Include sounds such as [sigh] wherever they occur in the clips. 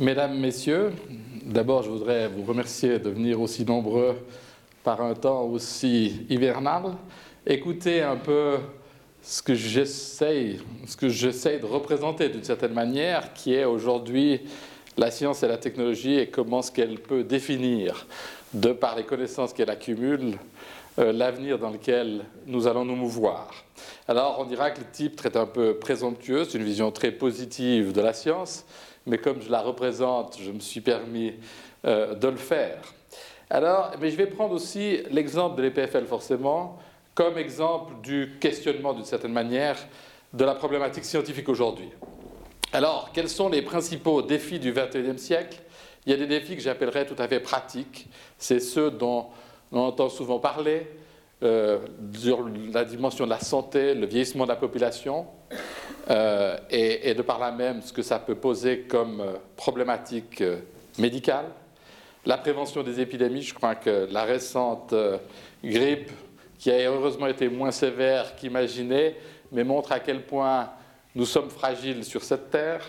Mesdames, Messieurs, d'abord je voudrais vous remercier de venir aussi nombreux par un temps aussi hivernal. Écoutez un peu ce que j'essaye, ce que de représenter d'une certaine manière, qui est aujourd'hui la science et la technologie et comment ce qu'elle peut définir, de par les connaissances qu'elle accumule, euh, l'avenir dans lequel nous allons nous mouvoir. Alors on dira que le type traite un peu présomptueux, c'est une vision très positive de la science, mais comme je la représente, je me suis permis euh, de le faire. Alors, mais je vais prendre aussi l'exemple de l'EPFL forcément, comme exemple du questionnement d'une certaine manière de la problématique scientifique aujourd'hui. Alors, quels sont les principaux défis du XXIe siècle? Il y a des défis que j'appellerais tout à fait pratiques. C'est ceux dont on entend souvent parler, euh, sur la dimension de la santé, le vieillissement de la population, euh, et, de par là même ce que ça peut poser comme euh, problématique médicale. La prévention des épidémies, je crois que la récente grippe, qui a heureusement été moins sévère qu'imaginé, mais montre à quel point nous sommes fragiles sur cette terre.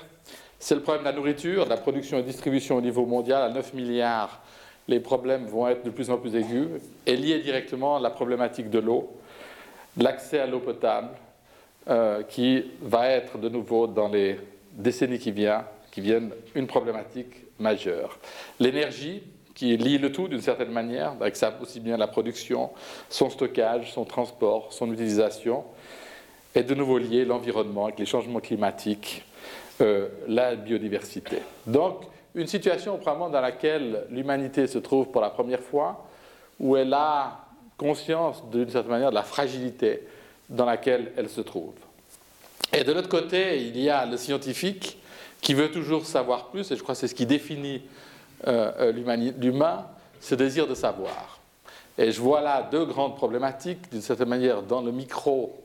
C'est le problème de la nourriture, de la production et distribution au niveau mondial à 9 milliards les problèmes vont être de plus en plus aigus et liés directement à la problématique de l'eau, l'accès à l'eau potable, euh, qui va être de nouveau dans les décennies qui viennent, qui viennent une problématique majeure. L'énergie, qui lie le tout d'une certaine manière, avec ça aussi bien la production, son stockage, son transport, son utilisation, et de nouveau lié l'environnement avec les changements climatiques, euh, la biodiversité. Donc, une situation probablement dans laquelle l'humanité se trouve pour la première fois, où elle a conscience d'une certaine manière de la fragilité dans laquelle elle se trouve. Et de l'autre côté, il y a le scientifique qui veut toujours savoir plus, et je crois que c'est ce qui définit euh, euh, l'humain, ce désir de savoir. Et je vois là deux grandes problématiques, d'une certaine manière, dans le micro,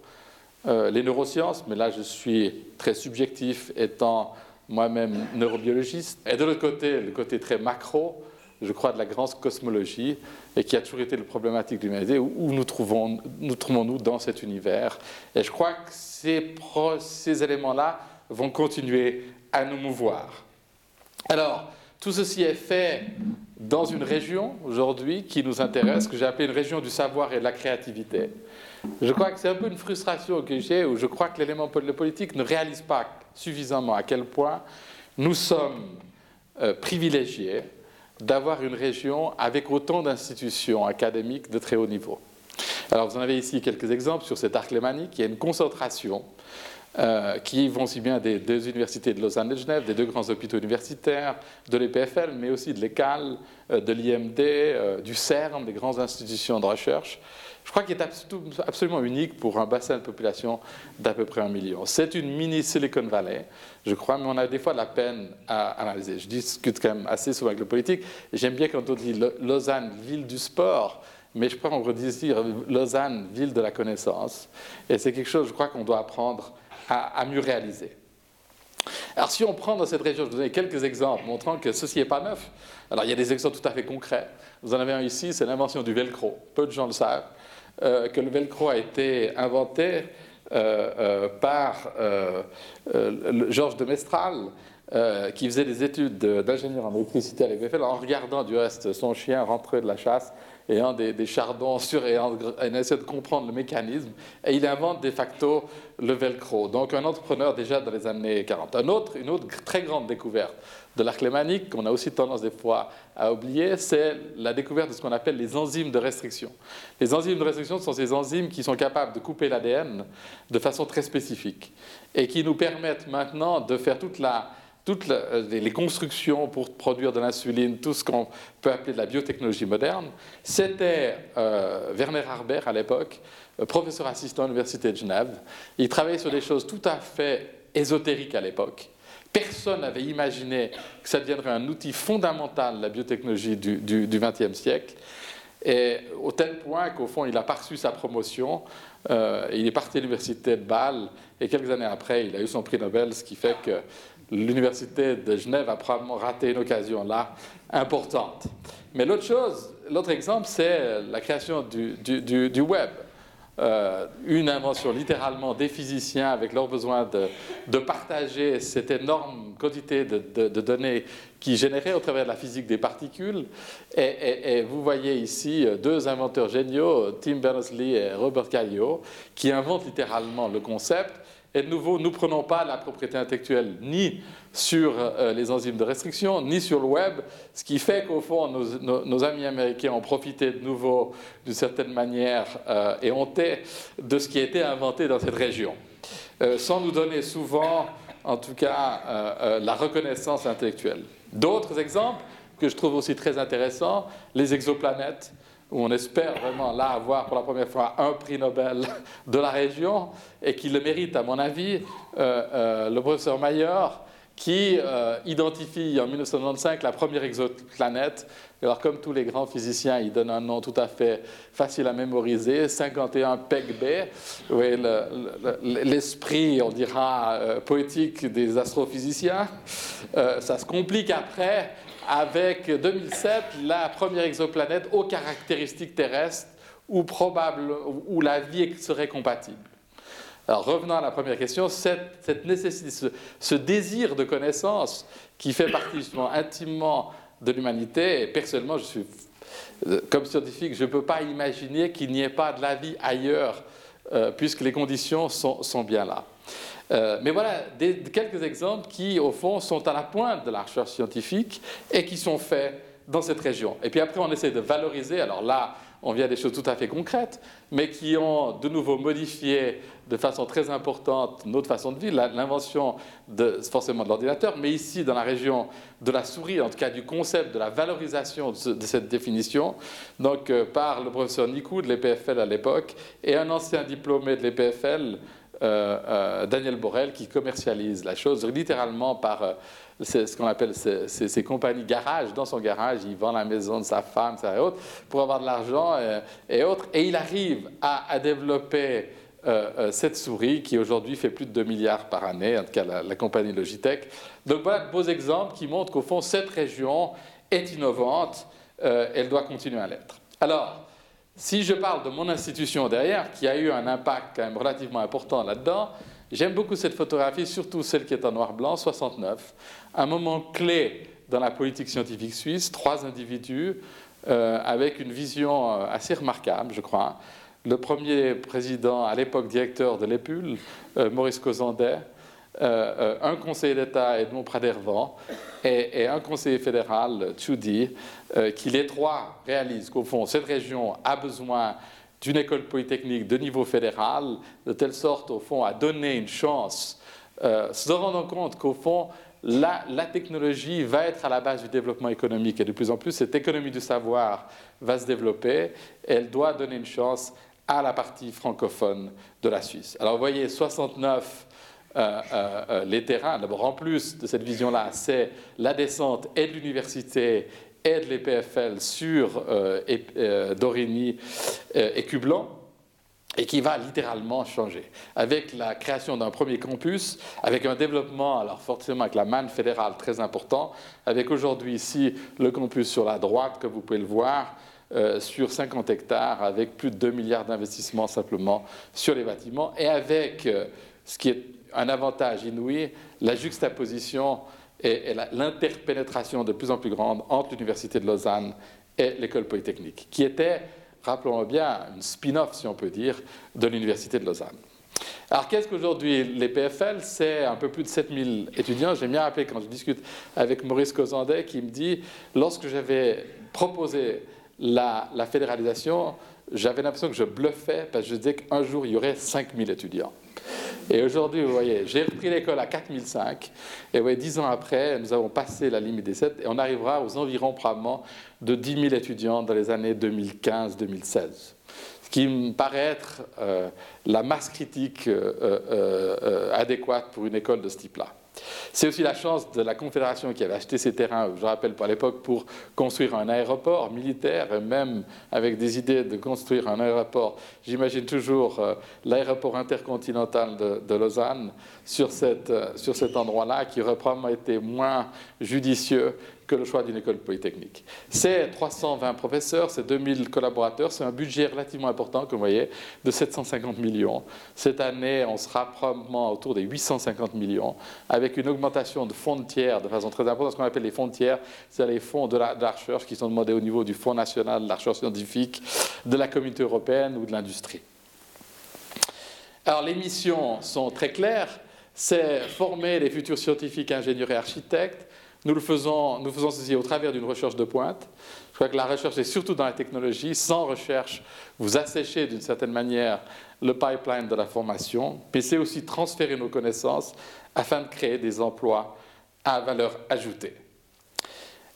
euh, les neurosciences, mais là je suis très subjectif étant moi-même neurobiologiste, et de l'autre côté, le côté très macro, je crois, de la grande cosmologie, et qui a toujours été la problématique de l'humanité, où, nous trouvons, nous trouvons-nous dans cet univers. Et je crois que ces, éléments-là vont continuer à nous mouvoir. Alors, tout ceci est fait dans une région aujourd'hui qui nous intéresse, que j'ai appelée une région du savoir et de la créativité. Je crois que c'est un peu une frustration que j'ai, où je crois que l'élément politique ne réalise pas suffisamment à quel point nous sommes euh, privilégiés d'avoir une région avec autant d'institutions académiques de très haut niveau. Alors vous en avez ici quelques exemples sur cet arc lémanique. Il y a une concentration euh, qui vont aussi bien des deux universités de Lausanne et de Genève, des deux grands hôpitaux universitaires, de l'EPFL, mais aussi de l'ECAL, euh, de l'IMD, du CERN, des grandes institutions de recherche, je crois qu'il est absolument unique pour un bassin de population d'à peu près un million. C'est une mini Silicon Valley, je crois, mais on a des fois de la peine à analyser. Je discute quand même assez souvent avec le politique. J'aime bien quand on dit Lausanne, ville du sport, mais je crois qu'on pourrait dire Lausanne, ville de la connaissance. Et c'est quelque chose, je crois, qu'on doit apprendre à, mieux réaliser. Alors si on prend dans cette région, je vous donne quelques exemples montrant que ceci n'est pas neuf. Alors il y a des exemples tout à fait concrets. Vous en avez un ici, c'est l'invention du velcro. Peu de gens le savent. Euh, que le velcro a été inventé euh, euh, par Georges de Mestral, qui faisait des études d'ingénieur en électricité à l'EPFL en regardant du reste son chien rentrer de la chasse et un des, chardons sur et en, essayant de comprendre le mécanisme, et il invente de facto le velcro. Donc un entrepreneur déjà dans les années 40. Un autre, une autre très grande découverte de l'arc lémanique, qu'on a aussi tendance des fois à oublier, c'est la découverte de ce qu'on appelle les enzymes de restriction. Les enzymes de restriction sont ces enzymes qui sont capables de couper l'ADN de façon très spécifique et qui nous permettent maintenant de faire toutes les constructions pour produire de l'insuline, tout ce qu'on peut appeler de la biotechnologie moderne, c'était euh, Werner Harber à l'époque, euh, professeur assistant à l'Université de Genève. Il travaillait sur des choses tout à fait ésotériques à l'époque. Personne n'avait imaginé que ça deviendrait un outil fondamental, la biotechnologie du XXe siècle. Et au tel point qu'au fond, il n'a pas reçu sa promotion. Euh, il est parti à l'université de Bâle et quelques années après, il a eu son prix Nobel, ce qui fait que l'université de Genève a probablement raté une occasion là importante. Mais l'autre chose, l'autre exemple, c'est la création du, web. Euh, une invention littéralement des physiciens avec leur besoin de, partager cette énorme quantité de, données qui générait au travers de la physique des particules. Et, vous voyez ici deux inventeurs géniaux, Tim Berners-Lee et Robert Caillot, qui inventent littéralement le concept. Et de nouveau, nous ne prenons pas la propriété intellectuelle ni sur euh, les enzymes de restriction, ni sur le web, ce qui fait qu'au fond, nos, amis américains ont profité de nouveau, d'une certaine manière, euh, et honté de ce qui a été inventé dans cette région, euh, sans nous donner souvent, en tout cas, la reconnaissance intellectuelle. D'autres exemples que je trouve aussi très intéressants, les exoplanètes où on espère vraiment là avoir pour la première fois un prix Nobel [laughs] de la région et qui le mérite à mon avis, le professeur Mayer qui euh, identifie en 1995 la première exoplanète. Alors, comme tous les grands physiciens, il donne un nom tout à fait facile à mémoriser, 51 PEG-B. Oui, l'esprit, on dira, euh, poétique des astrophysiciens. Euh, ça se complique après avec 2007, la première exoplanète aux caractéristiques terrestres où, probable, où la vie serait compatible. Alors revenons à la première question, cette, nécessité, ce, désir de connaissance qui fait partie justement intimement de l'humanité, et personnellement, je suis, comme scientifique, je ne peux pas imaginer qu'il n'y ait pas de la vie ailleurs, euh, puisque les conditions sont, bien là. Euh, mais voilà quelques exemples qui, au fond, sont à la pointe de la recherche scientifique et qui sont faits dans cette région. Et puis après, on essaie de valoriser. Alors là, on vient des choses tout à fait concrètes, mais qui ont de nouveau modifié de façon très importante notre façon de vivre, l'invention de, forcément de l'ordinateur, mais ici dans la région de la souris, en tout cas du concept de la valorisation de, cette définition, donc euh, par le professeur Nicou de l'EPFL à l'époque et un ancien diplômé de l'EPFL, Daniel Borel, qui commercialise la chose littéralement par c'est ce qu'on appelle ces, compagnies garage. Dans son garage, il vend la maison de sa femme, et autres, pour avoir de l'argent et, autres. Et il arrive à, développer euh, euh, cette souris qui aujourd'hui fait plus de 2 milliards par année, en tout cas la, compagnie Logitech. Donc voilà de beaux exemples qui montrent qu'au fond, cette région est innovante, euh, elle doit continuer à l'être. Alors, si je parle de mon institution derrière, qui a eu un impact quand même relativement important là-dedans, J'aime beaucoup cette photographie, surtout celle qui est en noir-blanc, 69. Un moment clé dans la politique scientifique suisse, trois individus euh, avec une vision euh, assez remarquable, je crois. Le premier président, à l'époque directeur de l'EPUL, euh, Maurice Cozandet, un conseiller d'État, Edmond Pradervan, et, et, un conseiller fédéral, Tchoudi, qui les trois réalisent qu'au fond, cette région a besoin d'une école polytechnique de niveau fédéral, de telle sorte, au fond, à donner une chance, euh, se rendant compte qu'au fond, la, technologie va être à la base du développement économique et de plus en plus, cette économie du savoir va se développer elle doit donner une chance à la partie francophone de la Suisse. Alors vous voyez, 69 euh, euh, les terrains, d'abord en plus de cette vision-là, c'est la descente et de l'université aide les PFL sur euh, euh, Dorigny euh, et Cublan et qui va littéralement changer. Avec la création d'un premier campus, avec un développement, alors forcément avec la manne fédérale très important, avec aujourd'hui ici le campus sur la droite, comme vous pouvez le voir, sur 50 hectares, avec plus de 2 milliards d'investissements simplement sur les bâtiments, et avec ce qui est un avantage inouï, la juxtaposition et, l'interpénétration de plus en plus grande entre l'Université de Lausanne et l'école polytechnique, qui était, rappelons-le bien, une spin-off, si on peut dire, de l'Université de Lausanne. Alors qu'est-ce qu'aujourd'hui les PFL C'est un peu plus de 7000 étudiants. J'aime bien rappeler quand je discute avec Maurice Cozandet qui me dit, lorsque j'avais proposé la, la fédéralisation, j'avais l'impression que je bluffais parce que je disais qu'un jour il y aurait 5000 étudiants. Et aujourd'hui, vous voyez, j'ai repris l'école à 4005. Et vous voyez, dix ans après, nous avons passé la limite des 7 et on arrivera aux environs probablement de 10 000 étudiants dans les années 2015-2016. Ce qui me paraît être euh, la masse critique euh, euh, adéquate pour une école de ce type-là. C'est aussi la chance de la Confédération qui avait acheté ces terrains, je rappelle, à l'époque, pour construire un aéroport militaire, et même avec des idées de construire un aéroport. J'imagine toujours euh, l'aéroport intercontinental de, Lausanne euh, sur cet endroit-là, qui aurait probablement été moins judicieux que le choix d'une école polytechnique. C'est 320 professeurs, c'est 2000 collaborateurs, c'est un budget relativement important, comme vous voyez, de 750 millions. Cette année, on sera probablement autour des 850 millions, avec une augmentation de fonds de tiers de façon très importante. Ce qu'on appelle les fonds de tiers, c'est les fonds de la, de la, recherche qui sont demandés au niveau du Fonds national de la recherche scientifique, de la communauté européenne ou de l'industrie. Alors les missions sont très claires, c'est former les futurs scientifiques, ingénieurs et architectes, nous le faisons, nous faisons ceci au travers d'une recherche de pointe. Je crois que la recherche est surtout dans la technologie. Sans recherche, vous asséchez d'une certaine manière le pipeline de la formation, mais c'est aussi transférer nos connaissances afin de créer des emplois à valeur ajoutée.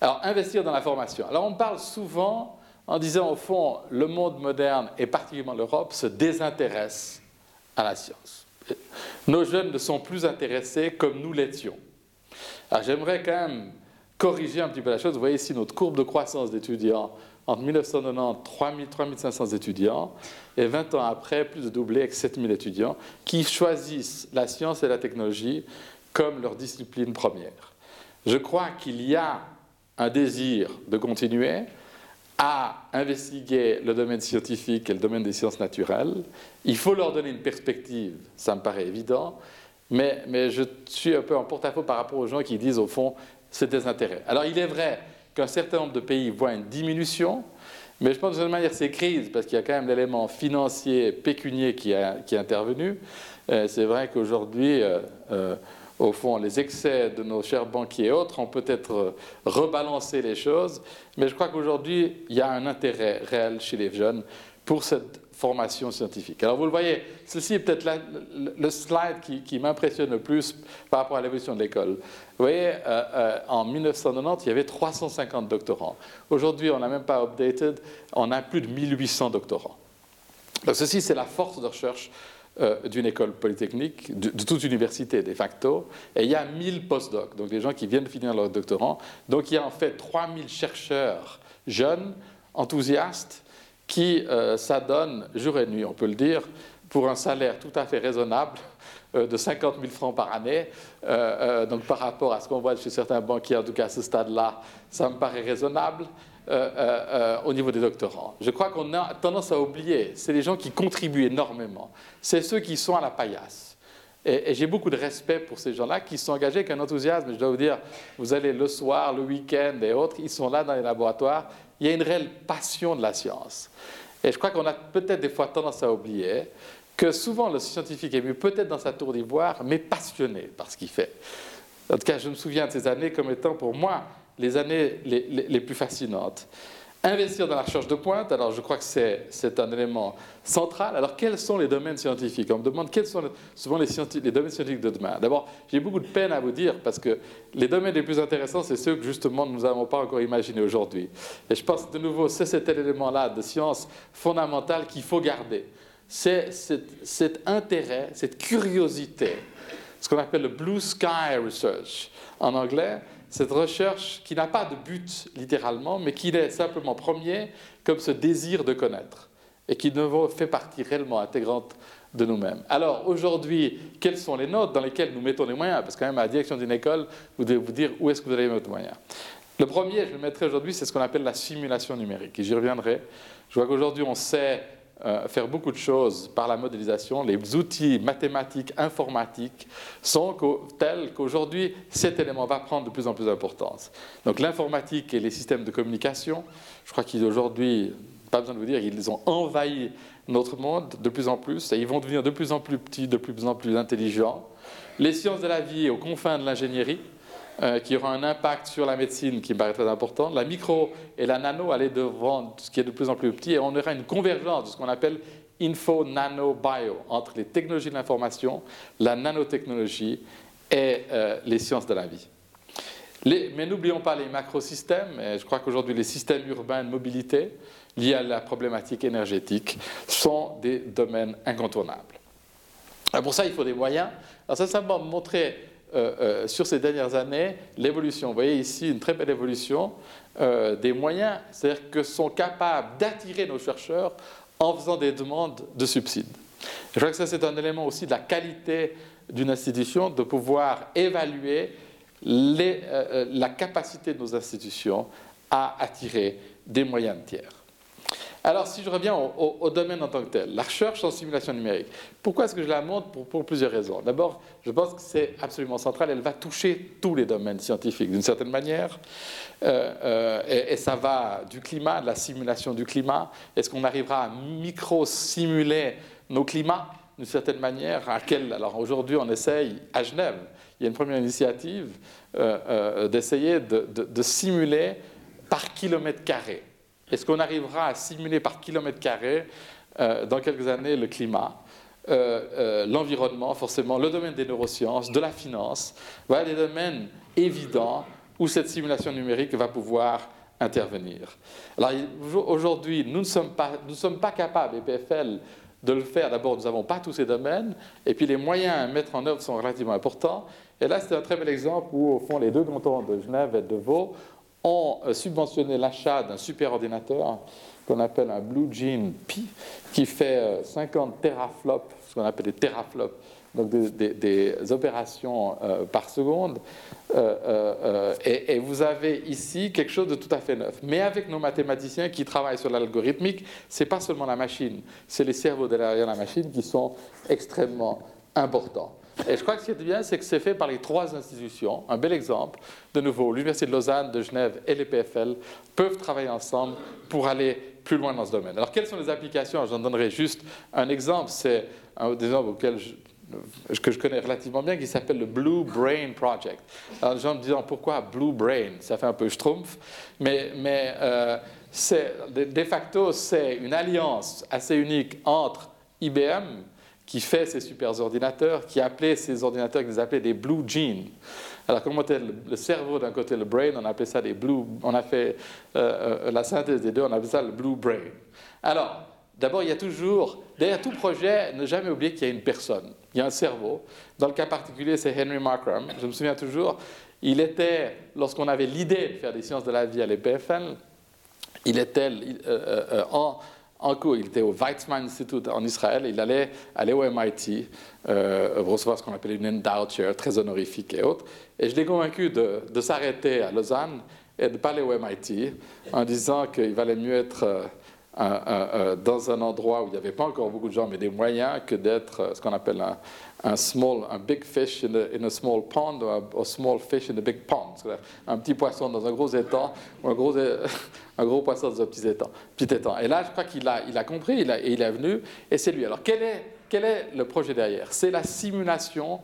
Alors, investir dans la formation. Alors, on parle souvent en disant, au fond, le monde moderne, et particulièrement l'Europe, se désintéresse à la science. Nos jeunes ne sont plus intéressés comme nous l'étions. Alors j'aimerais quand même corriger un petit peu la chose. Vous voyez ici notre courbe de croissance d'étudiants entre 1990, 3000, 3500 étudiants, et 20 ans après, plus de doublé avec 7000 étudiants qui choisissent la science et la technologie comme leur discipline première. Je crois qu'il y a un désir de continuer à investiguer le domaine scientifique et le domaine des sciences naturelles. Il faut leur donner une perspective, ça me paraît évident, mais, je suis un peu en porte-à-faux par rapport aux gens qui disent, au fond, c'est des intérêts. Alors, il est vrai qu'un certain nombre de pays voient une diminution, mais je pense de toute manière, c'est crise, parce qu'il y a quand même l'élément financier, pécunier qui, est intervenu. Euh, c'est vrai qu'aujourd'hui, euh, euh, au fond, les excès de nos chers banquiers et autres ont peut-être rebalancé les choses, mais je crois qu'aujourd'hui, il y a un intérêt réel chez les jeunes pour cette formation scientifique. Alors vous le voyez, ceci est peut-être le, slide qui, m'impressionne le plus par rapport à l'évolution de l'école. Vous voyez, euh, euh, en 1990, il y avait 350 doctorants. Aujourd'hui, on n'a même pas updated, on a plus de 1800 doctorants. Donc ceci, c'est la force de recherche euh, d'une école polytechnique, de, toute université de facto, et il y a 1000 postdocs, donc des gens qui viennent finir leur doctorat. Donc il y a en fait 3000 chercheurs jeunes, enthousiastes, qui euh, s'adonnent jour et nuit, on peut le dire, pour un salaire tout à fait raisonnable euh, de 50 000 francs par année. Donc par rapport à ce qu'on voit chez certains banquiers, en tout cas à ce stade-là, ça me paraît raisonnable. Au niveau des doctorants. Je crois qu'on a tendance à oublier, c'est les gens qui contribuent énormément. C'est ceux qui sont à la paillasse. Et, et j'ai beaucoup de respect pour ces gens-là qui sont engagés avec un enthousiasme. Je dois vous dire, vous allez le soir, le week-end et autres, ils sont là dans les laboratoires. Il y a une réelle passion de la science. Et je crois qu'on a peut-être des fois tendance à oublier que souvent le scientifique est mieux peut-être dans sa tour d'ivoire, mais passionné par ce qu'il fait. En tout cas, je me souviens de ces années comme étant pour moi les années les, plus fascinantes. Investir dans la recherche de pointe, alors je crois que c'est un élément central. Alors quels sont les domaines scientifiques? On me demande quels sont souvent les, les, domaines scientifiques de demain. D'abord, j'ai beaucoup de peine à vous dire parce que les domaines les plus intéressants, c'est ceux que justement nous n'avons pas encore imaginés aujourd'hui. Et je pense de nouveau, c'est cet élément-là de science fondamentale qu'il faut garder. C'est cet intérêt, cette curiosité, ce qu'on appelle le blue sky research en anglais cette recherche qui n'a pas de but littéralement, mais qui est simplement premier comme ce désir de connaître et qui fait partie réellement intégrante de nous-mêmes. Alors aujourd'hui, quelles sont les notes dans lesquelles nous mettons les moyens? Parce que quand même à la direction d'une école, vous devez vous dire où est-ce que vous allez mettre les moyens. Le premier, je le mettrai aujourd'hui, c'est ce qu'on appelle la simulation numérique, et j'y reviendrai. Je vois qu'aujourd'hui, on sait euh, faire beaucoup de choses par la modélisation. Les outils mathématiques, informatiques sont tels qu'aujourd'hui, cet élément va prendre de plus en plus d'importance. Donc l'informatique et les systèmes de communication, je crois qu'aujourd'hui, pas besoin de vous dire, ils ont envahi notre monde de plus en plus et ils vont devenir de plus en plus petits, de plus en plus intelligents. Les sciences de la vie aux confins de l'ingénierie, euh, qui aura un impact sur la médecine qui me paraît très important. La micro et la nano allaient devant ce qui est de plus en plus petit et on aura une convergence de ce qu'on appelle info, nano, bio entre les technologies de l'information, la nanotechnologie et euh, les sciences de la vie. mais n'oublions pas les macrosystèmes. Et je crois qu'aujourd'hui, les systèmes urbains de mobilité liés à la problématique énergétique sont des domaines incontournables. pour ça, il faut des moyens. Alors ça, ça m'a montré euh, euh, sur ces dernières années l'évolution. Vous voyez ici une très belle évolution euh, des moyens, c'est-à-dire que sont capables d'attirer nos chercheurs en faisant des demandes de subsides. Je crois que ça, c'est un élément aussi de la qualité d'une institution, de pouvoir évaluer la capacité de nos institutions à attirer des moyens de tiers. Alors, si je reviens au, domaine en tant que tel, la recherche en simulation numérique, pourquoi est-ce que je la montre pour, plusieurs raisons? D'abord, je pense que c'est absolument central, elle va toucher tous les domaines scientifiques d'une certaine manière, euh, euh, et, ça va du climat, de la simulation du climat. Est-ce qu'on arrivera à micro-simuler nos climats? D'une certaine manière à quel, Alors aujourd'hui, on essaye à Genève, il y a une première initiative euh, d'essayer de simuler par kilomètre carré est-ce qu'on arrivera à simuler par kilomètre carré euh, dans quelques années le climat euh, euh, l'environnement, forcément, le domaine des neurosciences, de la finance, voilà des domaines évidents où cette simulation numérique va pouvoir intervenir. Alors aujourd'hui, nous ne sommes pas, nous sommes pas capables, EPFL, de le faire. D'abord, nous n'avons pas tous ces domaines, et puis les moyens à mettre en œuvre sont relativement importants. Et là, c'est un très bel exemple où, au fond, les deux cantons de Genève et de Vaud ont euh, subventionné l'achat d'un superordinateur qu'on appelle un Blue Gene Pi, qui fait 50 euh, teraflops, ce qu'on appelle des teraflops, donc des, opérations euh, par seconde. et, vous avez ici quelque chose de tout à fait neuf. Mais avec nos mathématiciens qui travaillent sur l'algorithmique, ce n'est pas seulement la machine, c'est les cerveaux derrière la machine qui sont extrêmement importants. Et je crois que ce qui est bien, c'est que c'est fait par les trois institutions. Un bel exemple, de nouveau, l'Université de Lausanne, de Genève et les PFL peuvent travailler ensemble pour aller plus loin dans ce domaine. Alors, quelles sont les applications? J'en donnerai juste un exemple. C'est un des exemples que je connais relativement bien, qui s'appelle le Blue Brain Project. Alors, les gens me disent pourquoi Blue Brain? Ça fait un peu schtroumpf, mais, mais euh, de facto, c'est une alliance assez unique entre IBM, qui fait ces super ordinateurs, qui appelait ces ordinateurs qu'ils appelaient des blue genes. Alors, comme on était le cerveau d'un côté, le brain, on appelait ça des blue. On a fait euh, euh, la synthèse des deux, on appelait ça le blue brain. Alors, d'abord, il y a toujours, derrière tout projet, ne jamais oublier qu'il y a une personne. Il y a un cerveau. Dans le cas particulier, c'est Henry Markram. Je me souviens toujours, il était, lorsqu'on avait l'idée de faire des sciences de la vie à l'EPFL, il était euh, en en cours, il était au Weizmann Institute en Israël, il allait aller au MIT, euh, recevoir ce qu'on appelait une endowed très honorifique et autres. Et je l'ai convaincu de, s'arrêter à Lausanne et de ne pas aller au MIT, en disant qu'il valait mieux être euh, dans un endroit où il n'y avait pas encore beaucoup de gens, mais des moyens, que d'être euh, ce qu'on appelle un, small, un big fish in a, small pond ou un small fish in a big pond. Un petit poisson dans un gros étang ou [laughs] un gros, poisson dans un petit étang, petit étang. Et là, je crois qu'il a, compris et il est venu, et c'est lui. Alors, quel est le projet derrière? C'est la simulation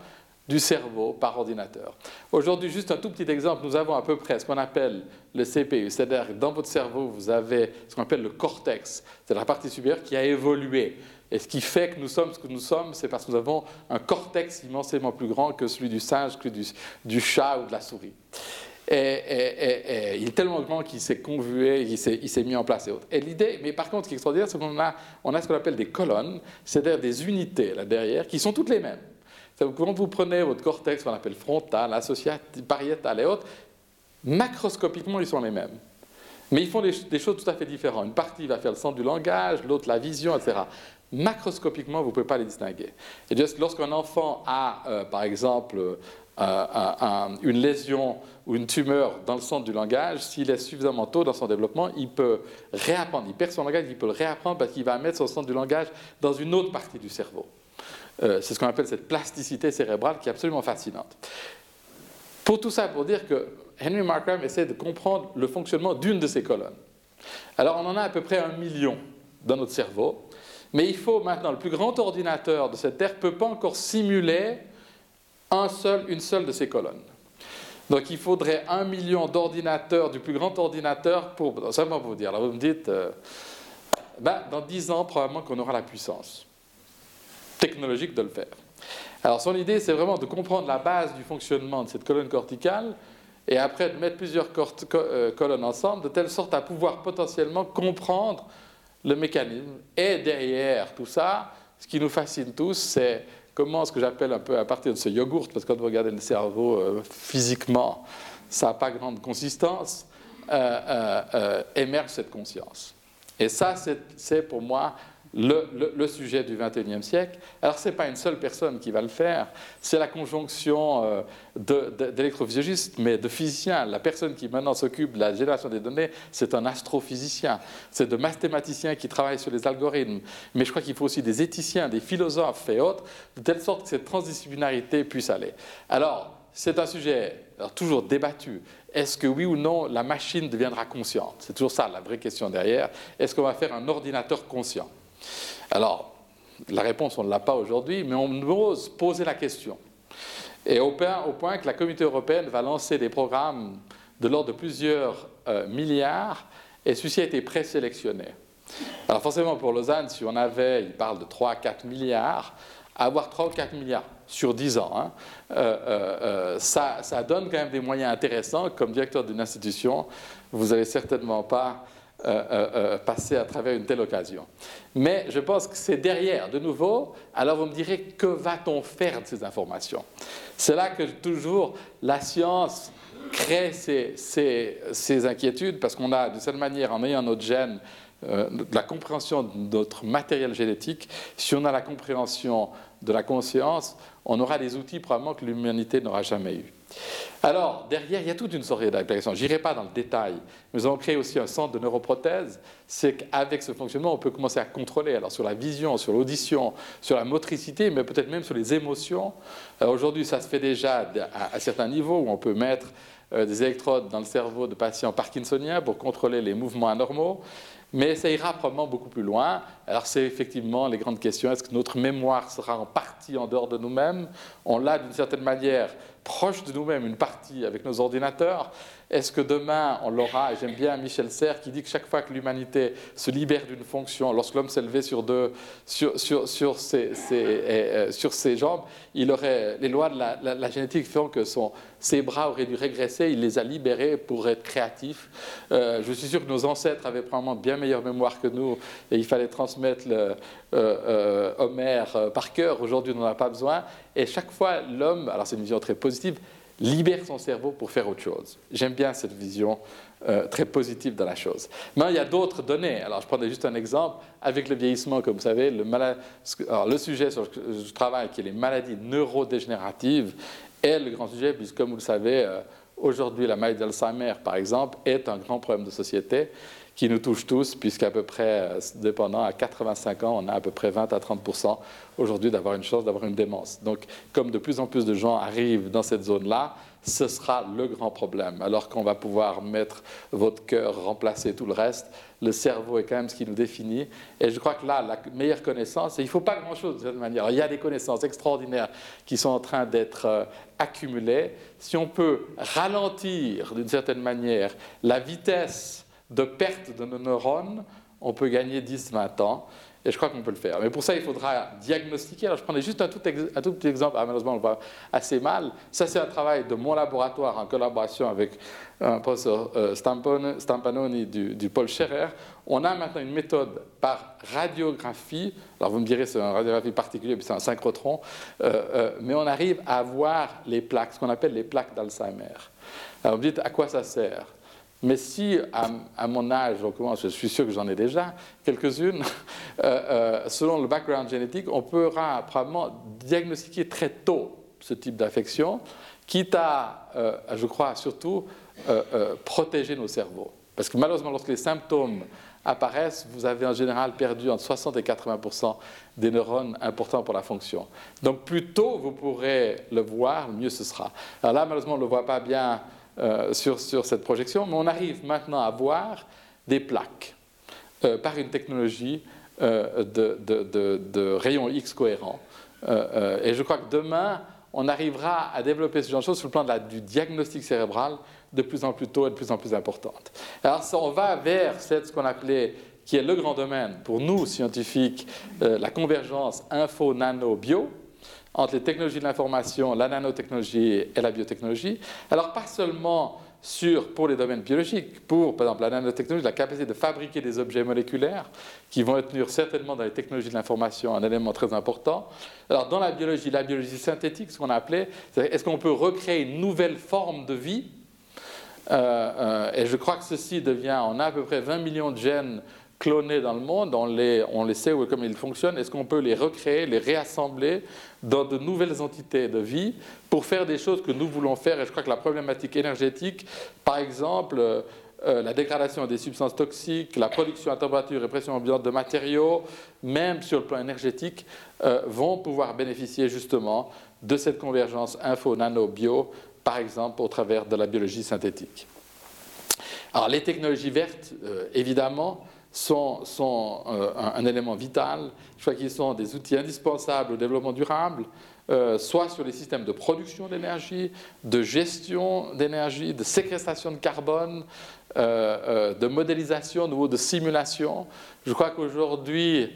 du cerveau par ordinateur. Aujourd'hui, juste un tout petit exemple, nous avons à peu près ce qu'on appelle le CPU, c'est-à-dire que dans votre cerveau, vous avez ce qu'on appelle le cortex, c'est la partie supérieure qui a évolué. Et ce qui fait que nous sommes ce que nous sommes, c'est parce que nous avons un cortex immensément plus grand que celui du singe, que du, chat ou de la souris. Et, il est tellement grand qu'il s'est convué, il s'est mis en place et autres. Et l'idée, mais par contre, ce qui est extraordinaire, c'est qu'on a, on a ce qu'on appelle des colonnes, c'est-à-dire des unités là derrière, qui sont toutes les mêmes. Quand vous prenez votre cortex, qu'on appelle frontal, associatif, pariétal et autres, macroscopiquement, ils sont les mêmes. Mais ils font des, choses tout à fait différentes. Une partie va faire le centre du langage, l'autre la vision, etc. Macroscopiquement, vous ne pouvez pas les distinguer. Et lorsqu'un enfant a, euh, par exemple, euh, une lésion ou une tumeur dans le centre du langage, s'il est suffisamment tôt dans son développement, il peut réapprendre. Il perd son langage, il peut le réapprendre parce qu'il va mettre son centre du langage dans une autre partie du cerveau. Euh, c'est ce qu'on appelle cette plasticité cérébrale qui est absolument fascinante. Pour tout ça, pour dire que Henry Markram essaie de comprendre le fonctionnement d'une de ces colonnes. Alors on en a à peu près un million dans notre cerveau, mais il faut maintenant, le plus grand ordinateur de cette Terre ne peut pas encore simuler un seul, une seule de ces colonnes. Donc il faudrait un million d'ordinateurs, du plus grand ordinateur, pour... Simplement pour vous dire, alors vous me dites, euh, ben, dans dix ans, probablement qu'on aura la puissance technologique de le faire. Alors son idée, c'est vraiment de comprendre la base du fonctionnement de cette colonne corticale et après de mettre plusieurs euh, colonnes ensemble de telle sorte à pouvoir potentiellement comprendre le mécanisme. Et derrière tout ça, ce qui nous fascine tous, c'est comment ce que j'appelle un peu à partir de ce yogourt, parce que quand vous regardez le cerveau euh, physiquement, ça n'a pas grande consistance, euh, émerge cette conscience. Et ça, c'est pour moi le, sujet du XXIe siècle. Alors, ce n'est pas une seule personne qui va le faire, c'est la conjonction euh, d'électrophysiologistes, mais de physiciens. La personne qui maintenant s'occupe de la génération des données, c'est un astrophysicien, c'est de mathématiciens qui travaillent sur les algorithmes. Mais je crois qu'il faut aussi des éthiciens, des philosophes et autres, de telle sorte que cette transdisciplinarité puisse aller. Alors, c'est un sujet toujours débattu. Est-ce que oui ou non la machine deviendra consciente? C'est toujours ça la vraie question derrière. Est-ce qu'on va faire un ordinateur conscient? Alors, la réponse, on ne l'a pas aujourd'hui, mais on ose poser la question. Et au point, que la communauté européenne va lancer des programmes de l'ordre de plusieurs euh, milliards, et ceci a été présélectionné. Alors forcément, pour Lausanne, si on avait, il parle de 3 à 4 milliards, avoir 3 ou 4 milliards sur 10 ans, hein, euh, euh, ça, donne quand même des moyens intéressants. Comme directeur d'une institution, vous n'allez certainement pas euh, euh, euh, passer à travers une telle occasion. Mais je pense que c'est derrière, de nouveau, alors vous me direz, que va-t-on faire de ces informations? C'est là que toujours la science crée ces, inquiétudes, parce qu'on a, de cette manière, en ayant notre gène, la compréhension de notre matériel génétique, si on a la compréhension de la conscience, on aura des outils probablement que l'humanité n'aura jamais eu. Alors, derrière, il y a toute une série d'applications. Je n'irai pas dans le détail. Nous avons créé aussi un centre de neuroprothèse. C'est qu'avec ce fonctionnement, on peut commencer à contrôler alors sur la vision, sur l'audition, sur la motricité, mais peut-être même sur les émotions. Aujourd'hui, ça se fait déjà à, certains niveaux où on peut mettre euh, des électrodes dans le cerveau de patients parkinsoniens pour contrôler les mouvements anormaux. Mais ça ira probablement beaucoup plus loin. Alors c'est effectivement les grandes questions. Est-ce que notre mémoire sera en partie en dehors de nous-mêmes? On l'a d'une certaine manière proche de nous-mêmes, une partie avec nos ordinateurs. Est-ce que demain, on l'aura J'aime bien Michel Serres qui dit que chaque fois que l'humanité se libère d'une fonction, lorsque l'homme s'est levé sur, sur, sur, ses, euh, jambes, il aurait, les lois de la, génétique font que ses bras auraient dû régresser, il les a libérés pour être créatifs. Euh, je suis sûr que nos ancêtres avaient probablement bien meilleure mémoire que nous et il fallait transmettre le, euh, Homère par cœur. Aujourd'hui, on n'en a pas besoin. Et chaque fois, l'homme, alors c'est une vision très positive, libère son cerveau pour faire autre chose. J'aime bien cette vision euh, très positive de la chose. Mais il y a d'autres données. Alors, je prendrai juste un exemple. Avec le vieillissement, comme vous savez, le, le sujet sur lequel je travaille, qui est les maladies neurodégénératives, est le grand sujet, puisque, comme vous le savez, euh, aujourd'hui, la maladie d'Alzheimer, par exemple, est un grand problème de société qui nous touche tous, puisqu'à peu près, euh, dépendant à 85 ans, on a à peu près 20 à 30 aujourd'hui d'avoir une chance d'avoir une démence. Donc, comme de plus en plus de gens arrivent dans cette zone-là, ce sera le grand problème. Alors qu'on va pouvoir mettre votre cœur, remplacer tout le reste, le cerveau est quand même ce qui nous définit. Et je crois que là, la meilleure connaissance, il ne faut pas grand-chose de cette manière, il y a des connaissances extraordinaires qui sont en train d'être euh, accumulées. Si on peut ralentir d'une certaine manière la vitesse de perte de nos neurones, on peut gagner 10-20 ans. Et je crois qu'on peut le faire. Mais pour ça, il faudra diagnostiquer. Alors, je prenais juste un tout, petit exemple. Ah, malheureusement, on le voit assez mal. Ça, c'est un travail de mon laboratoire en collaboration avec un professeur euh, Stampanoni du, Paul Scherrer. On a maintenant une méthode par radiographie. Alors, vous me direz, c'est une radiographie particulière, c'est un synchrotron. Euh, euh, mais on arrive à voir les plaques, ce qu'on appelle les plaques d'Alzheimer. Alors, vous me dites, à quoi ça sert? Mais si, à, mon âge, commence, je suis sûr que j'en ai déjà quelques-unes, [laughs] euh, euh, selon le background génétique, on pourra probablement diagnostiquer très tôt ce type d'affection, quitte à, euh, je crois, surtout protéger nos cerveaux. Parce que malheureusement, lorsque les symptômes apparaissent, vous avez en général perdu entre 60 et 80% des neurones importants pour la fonction. Donc plus tôt vous pourrez le voir, mieux ce sera. Alors là, malheureusement, on ne le voit pas bien euh, sur, cette projection, mais on arrive maintenant à voir des plaques euh, par une technologie euh, de, rayons X cohérents. et je crois que demain, on arrivera à développer ce genre de choses sur le plan du diagnostic cérébral de plus en plus tôt et de plus en plus importante. Alors on va vers ce qu'on appelait, qui est le grand domaine pour nous scientifiques, la convergence info-nano-bio, entre les technologies de l'information, la nanotechnologie et la biotechnologie. Alors pas seulement sur, pour les domaines biologiques, pour par exemple la nanotechnologie, la capacité de fabriquer des objets moléculaires qui vont être certainement dans les technologies de l'information un élément très important. Alors dans la biologie, la biologie synthétique, ce qu'on a appelé, est-ce qu'on peut recréer une nouvelle forme de vie? Euh, euh, Et je crois que ceci devient, on a à peu près 20 millions de gènes clonés dans le monde, on les, on les sait comment ils fonctionnent, est-ce qu'on peut les recréer, les réassembler dans de nouvelles entités de vie pour faire des choses que nous voulons faire? Et je crois que la problématique énergétique, par exemple, euh, euh, la dégradation des substances toxiques, la production à température et pression ambiante de matériaux, même sur le plan énergétique, euh, vont pouvoir bénéficier justement de cette convergence info-nano-bio, par exemple au travers de la biologie synthétique. Alors les technologies vertes, évidemment, sont, euh, un, élément vital. Je crois qu'ils sont des outils indispensables au développement durable, euh, soit sur les systèmes de production d'énergie, de gestion d'énergie, de séquestration de carbone, euh, de modélisation, de, de simulation. Je crois qu'aujourd'hui,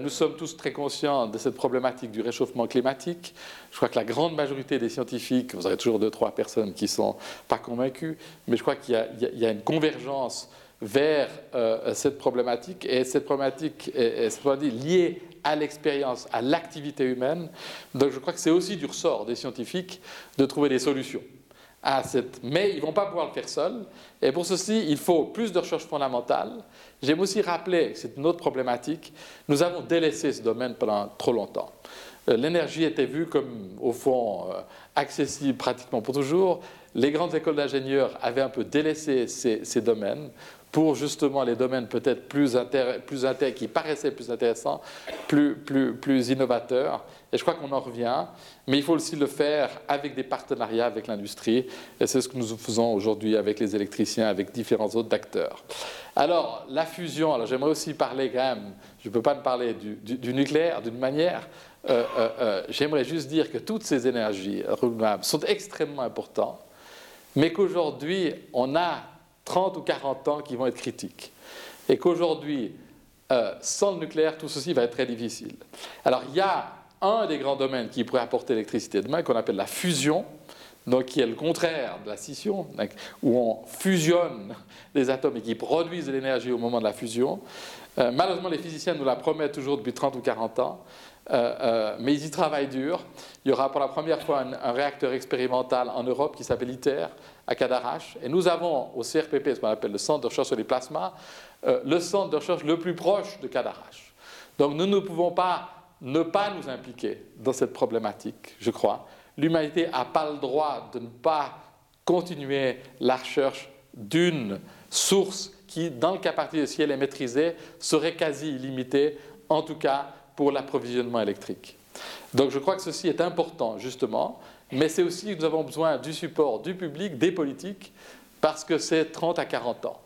nous sommes tous très conscients de cette problématique du réchauffement climatique. Je crois que la grande majorité des scientifiques, vous avez toujours deux, trois personnes qui ne sont pas convaincues, mais je crois qu'il y, a une convergence vers euh, cette problématique, et cette problématique est, liée à l'expérience, à l'activité humaine. Donc je crois que c'est aussi du ressort des scientifiques de trouver des solutions. À cette... Mais ils ne vont pas pouvoir le faire seuls, et pour ceci, il faut plus de recherche fondamentale. J'aime aussi rappeler, c'est une autre problématique, nous avons délaissé ce domaine pendant trop longtemps. Euh, l'énergie était vue comme, au fond, euh, accessible pratiquement pour toujours. Les grandes écoles d'ingénieurs avaient un peu délaissé ces domaines pour justement les domaines peut-être plus, plus qui paraissaient plus intéressants, plus, plus, plus innovateurs. Et je crois qu'on en revient, mais il faut aussi le faire avec des partenariats avec l'industrie. Et c'est ce que nous faisons aujourd'hui avec les électriciens, avec différents autres acteurs. Alors, la fusion, alors j'aimerais aussi parler quand même, je ne peux pas ne parler du, nucléaire d'une manière. Euh, euh, euh, j'aimerais juste dire que toutes ces énergies renouvelables sont extrêmement importantes, mais qu'aujourd'hui, on a 30 ou 40 ans qui vont être critiques. Et qu'aujourd'hui, euh, sans le nucléaire, tout ceci va être très difficile. Alors, il y a un des grands domaines qui pourrait apporter l'électricité demain, qu'on appelle la fusion, donc qui est le contraire de la scission, où on fusionne des atomes et qui produisent de l'énergie au moment de la fusion. Euh, malheureusement, les physiciens nous la promettent toujours depuis 30 ou 40 ans. Euh, mais ils y travaillent dur. Il y aura pour la première fois un, réacteur expérimental en Europe qui s'appelle ITER à Cadarache. Et nous avons au CRPP ce qu'on appelle le centre de recherche sur les plasmas, euh, le centre de recherche le plus proche de Cadarache. Donc nous ne pouvons pas ne pas nous impliquer dans cette problématique, je crois. L'humanité n'a pas le droit de ne pas continuer la recherche d'une source qui, dans le cas particulier, si elle est maîtrisée, serait quasi illimitée, en tout cas pour l'approvisionnement électrique. Donc je crois que ceci est important, justement, mais c'est aussi que nous avons besoin du support du public, des politiques, parce que c'est 30 à 40 ans.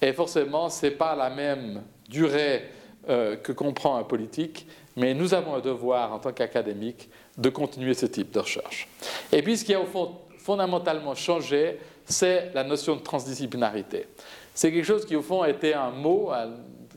Et forcément, ce n'est pas la même durée euh, que comprend un politique, mais nous avons un devoir en tant qu'académique de continuer ce type de recherche. Et puis ce qui a au fond fondamentalement changé, c'est la notion de transdisciplinarité. C'est quelque chose qui au fond était un mot,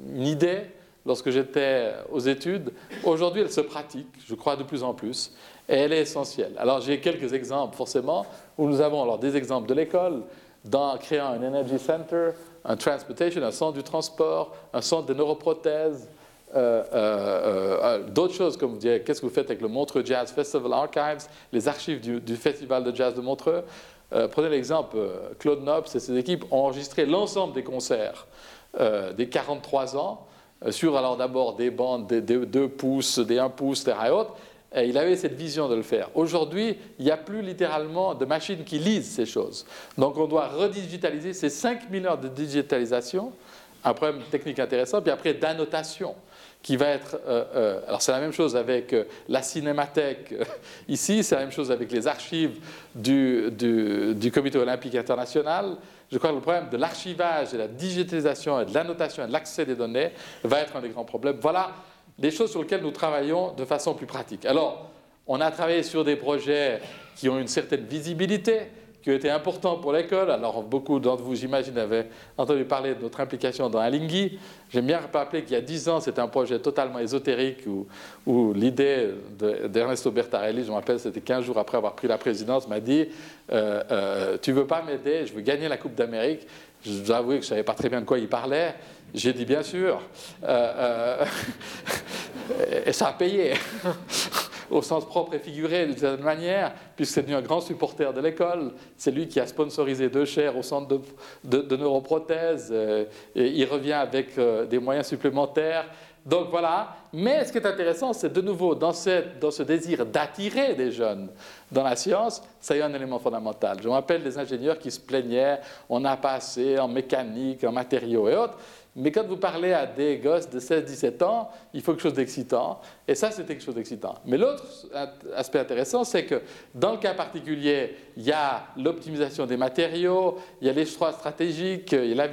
une idée lorsque j'étais aux études. Aujourd'hui, elle se pratique, je crois, de plus en plus, et elle est essentielle. Alors, j'ai quelques exemples, forcément, où nous avons alors des exemples de l'école, dans créant un Energy Center, un Transportation, un centre du transport, un centre de neuroprothèses, euh, euh, euh, d'autres choses, comme vous dites, qu'est-ce que vous faites avec le Montreux Jazz Festival Archives, les archives du, Festival de Jazz de Montreux. prenez l'exemple, Claude Nobs et ses équipes ont enregistré l'ensemble des concerts des 43 ans sur alors d'abord des bandes de 2 pouces, des 1 pouce. Et autres. Et il avait cette vision de le faire. Aujourd'hui, il n'y a plus littéralement de machines qui lisent ces choses. Donc on doit redigitaliser ces 5000 heures de digitalisation, un problème technique intéressant, puis après d'annotation qui va être... Euh, euh, alors c'est la même chose avec la cinémathèque ici, c'est la même chose avec les archives du, du Comité olympique international, je crois que le problème de l'archivage, de la digitalisation et de l'annotation et de l'accès des données va être un des grands problèmes. Voilà les choses sur lesquelles nous travaillons de façon plus pratique. Alors, on a travaillé sur des projets qui ont une certaine visibilité, qui ont été importants pour l'école. Alors, beaucoup d'entre vous, j'imagine, avaient entendu parler de notre implication dans Alinghi. J'aime bien rappeler qu'il y a dix ans, c'était un projet totalement ésotérique où, l'idée d'Ernesto Bertarelli, je me rappelle, c'était 15 jours après avoir pris la présidence, m'a dit euh, euh, Tu veux pas m'aider Je veux gagner la Coupe d'Amérique. Je dois avouer que je ne savais pas très bien de quoi il parlait. J'ai dit Bien sûr. Euh, [laughs] et ça a payé. [laughs] au sens propre et figuré d'une certaine manière, puisque c'est devenu un grand supporter de l'école. C'est lui qui a sponsorisé deux chaires au centre de, neuroprothèse. Euh, et il revient avec euh, des moyens supplémentaires. Donc voilà. Mais ce qui est intéressant, c'est de nouveau, dans, dans ce désir d'attirer des jeunes dans la science, ça y est un élément fondamental. Je me rappelle des ingénieurs qui se plaignaient, on n'a pas assez en mécanique, en matériaux et autres. Mais quand vous parlez à des gosses de 16-17 ans, il faut quelque chose d'excitant. Et ça, c'était quelque chose d'excitant. Mais l'autre aspect intéressant, c'est que dans le cas particulier, il y a l'optimisation des matériaux, il y a les choix stratégiques, il y a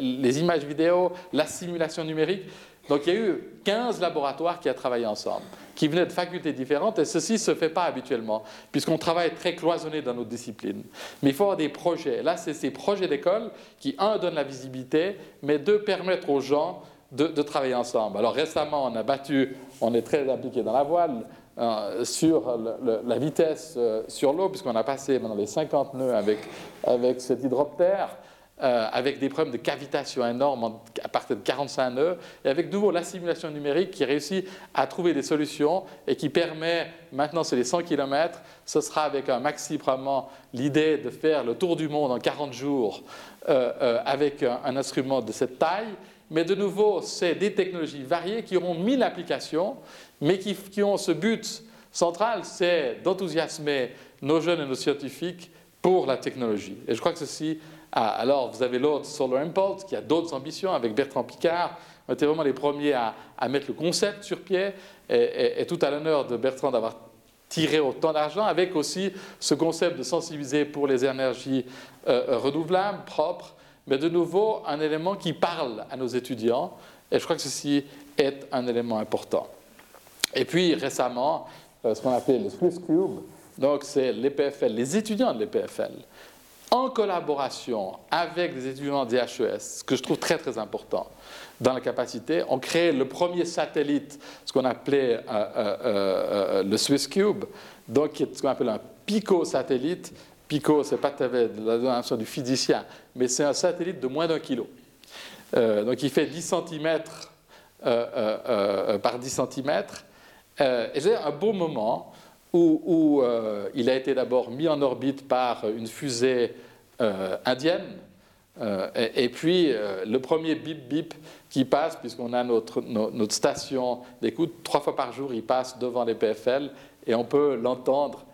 les images vidéo, la simulation numérique. Donc il y a eu 15 laboratoires qui ont travaillé ensemble, qui venaient de facultés différentes, et ceci ne se fait pas habituellement, puisqu'on travaille très cloisonné dans nos disciplines. Mais il faut avoir des projets. Là, c'est ces projets d'école qui, un, donnent la visibilité, mais deux, permettent aux gens de, travailler ensemble. Alors récemment, on a battu, on est très impliqué dans la voile, euh, sur la vitesse euh, sur l'eau, puisqu'on a passé maintenant les 50 nœuds avec, avec cet hydroptère. Euh, avec des problèmes de cavitation énormes à partir de 45 nœuds, et avec de nouveau la simulation numérique qui réussit à trouver des solutions et qui permet, maintenant c'est les 100 km, ce sera avec un maxi probablement l'idée de faire le tour du monde en 40 jours euh, euh, avec un, instrument de cette taille. Mais de nouveau, c'est des technologies variées qui auront mille applications, mais qui, qui ont ce but central, c'est d'enthousiasmer nos jeunes et nos scientifiques pour la technologie. Et je crois que ceci ah, alors, vous avez l'autre Solar Impulse qui a d'autres ambitions avec Bertrand Picard. On était vraiment les premiers à, mettre le concept sur pied et, tout à l'honneur de Bertrand d'avoir tiré autant d'argent avec aussi ce concept de sensibiliser pour les énergies euh, renouvelables, propres, mais de nouveau un élément qui parle à nos étudiants et je crois que ceci est un élément important. Et puis récemment, euh, ce qu'on appelle le Swiss Cube, donc c'est l'EPFL, les étudiants de l'EPFL en collaboration avec des étudiants des HES, ce que je trouve très très important dans la capacité, ont créé le premier satellite, ce qu'on appelait euh, euh, euh, le Swiss Cube, donc ce qu'on appelle un pico-satellite. Pico, c'est pas la donation du physicien, mais c'est un satellite de moins d'un kilo. donc il fait 10 cm par 10 cm. et j'ai un beau moment où, euh, il a été d'abord mis en orbite par une fusée euh, indienne, euh, et, puis le premier bip bip qui passe, puisqu'on a notre, notre station d'écoute, trois fois par jour, il passe devant les PFL, et on peut l'entendre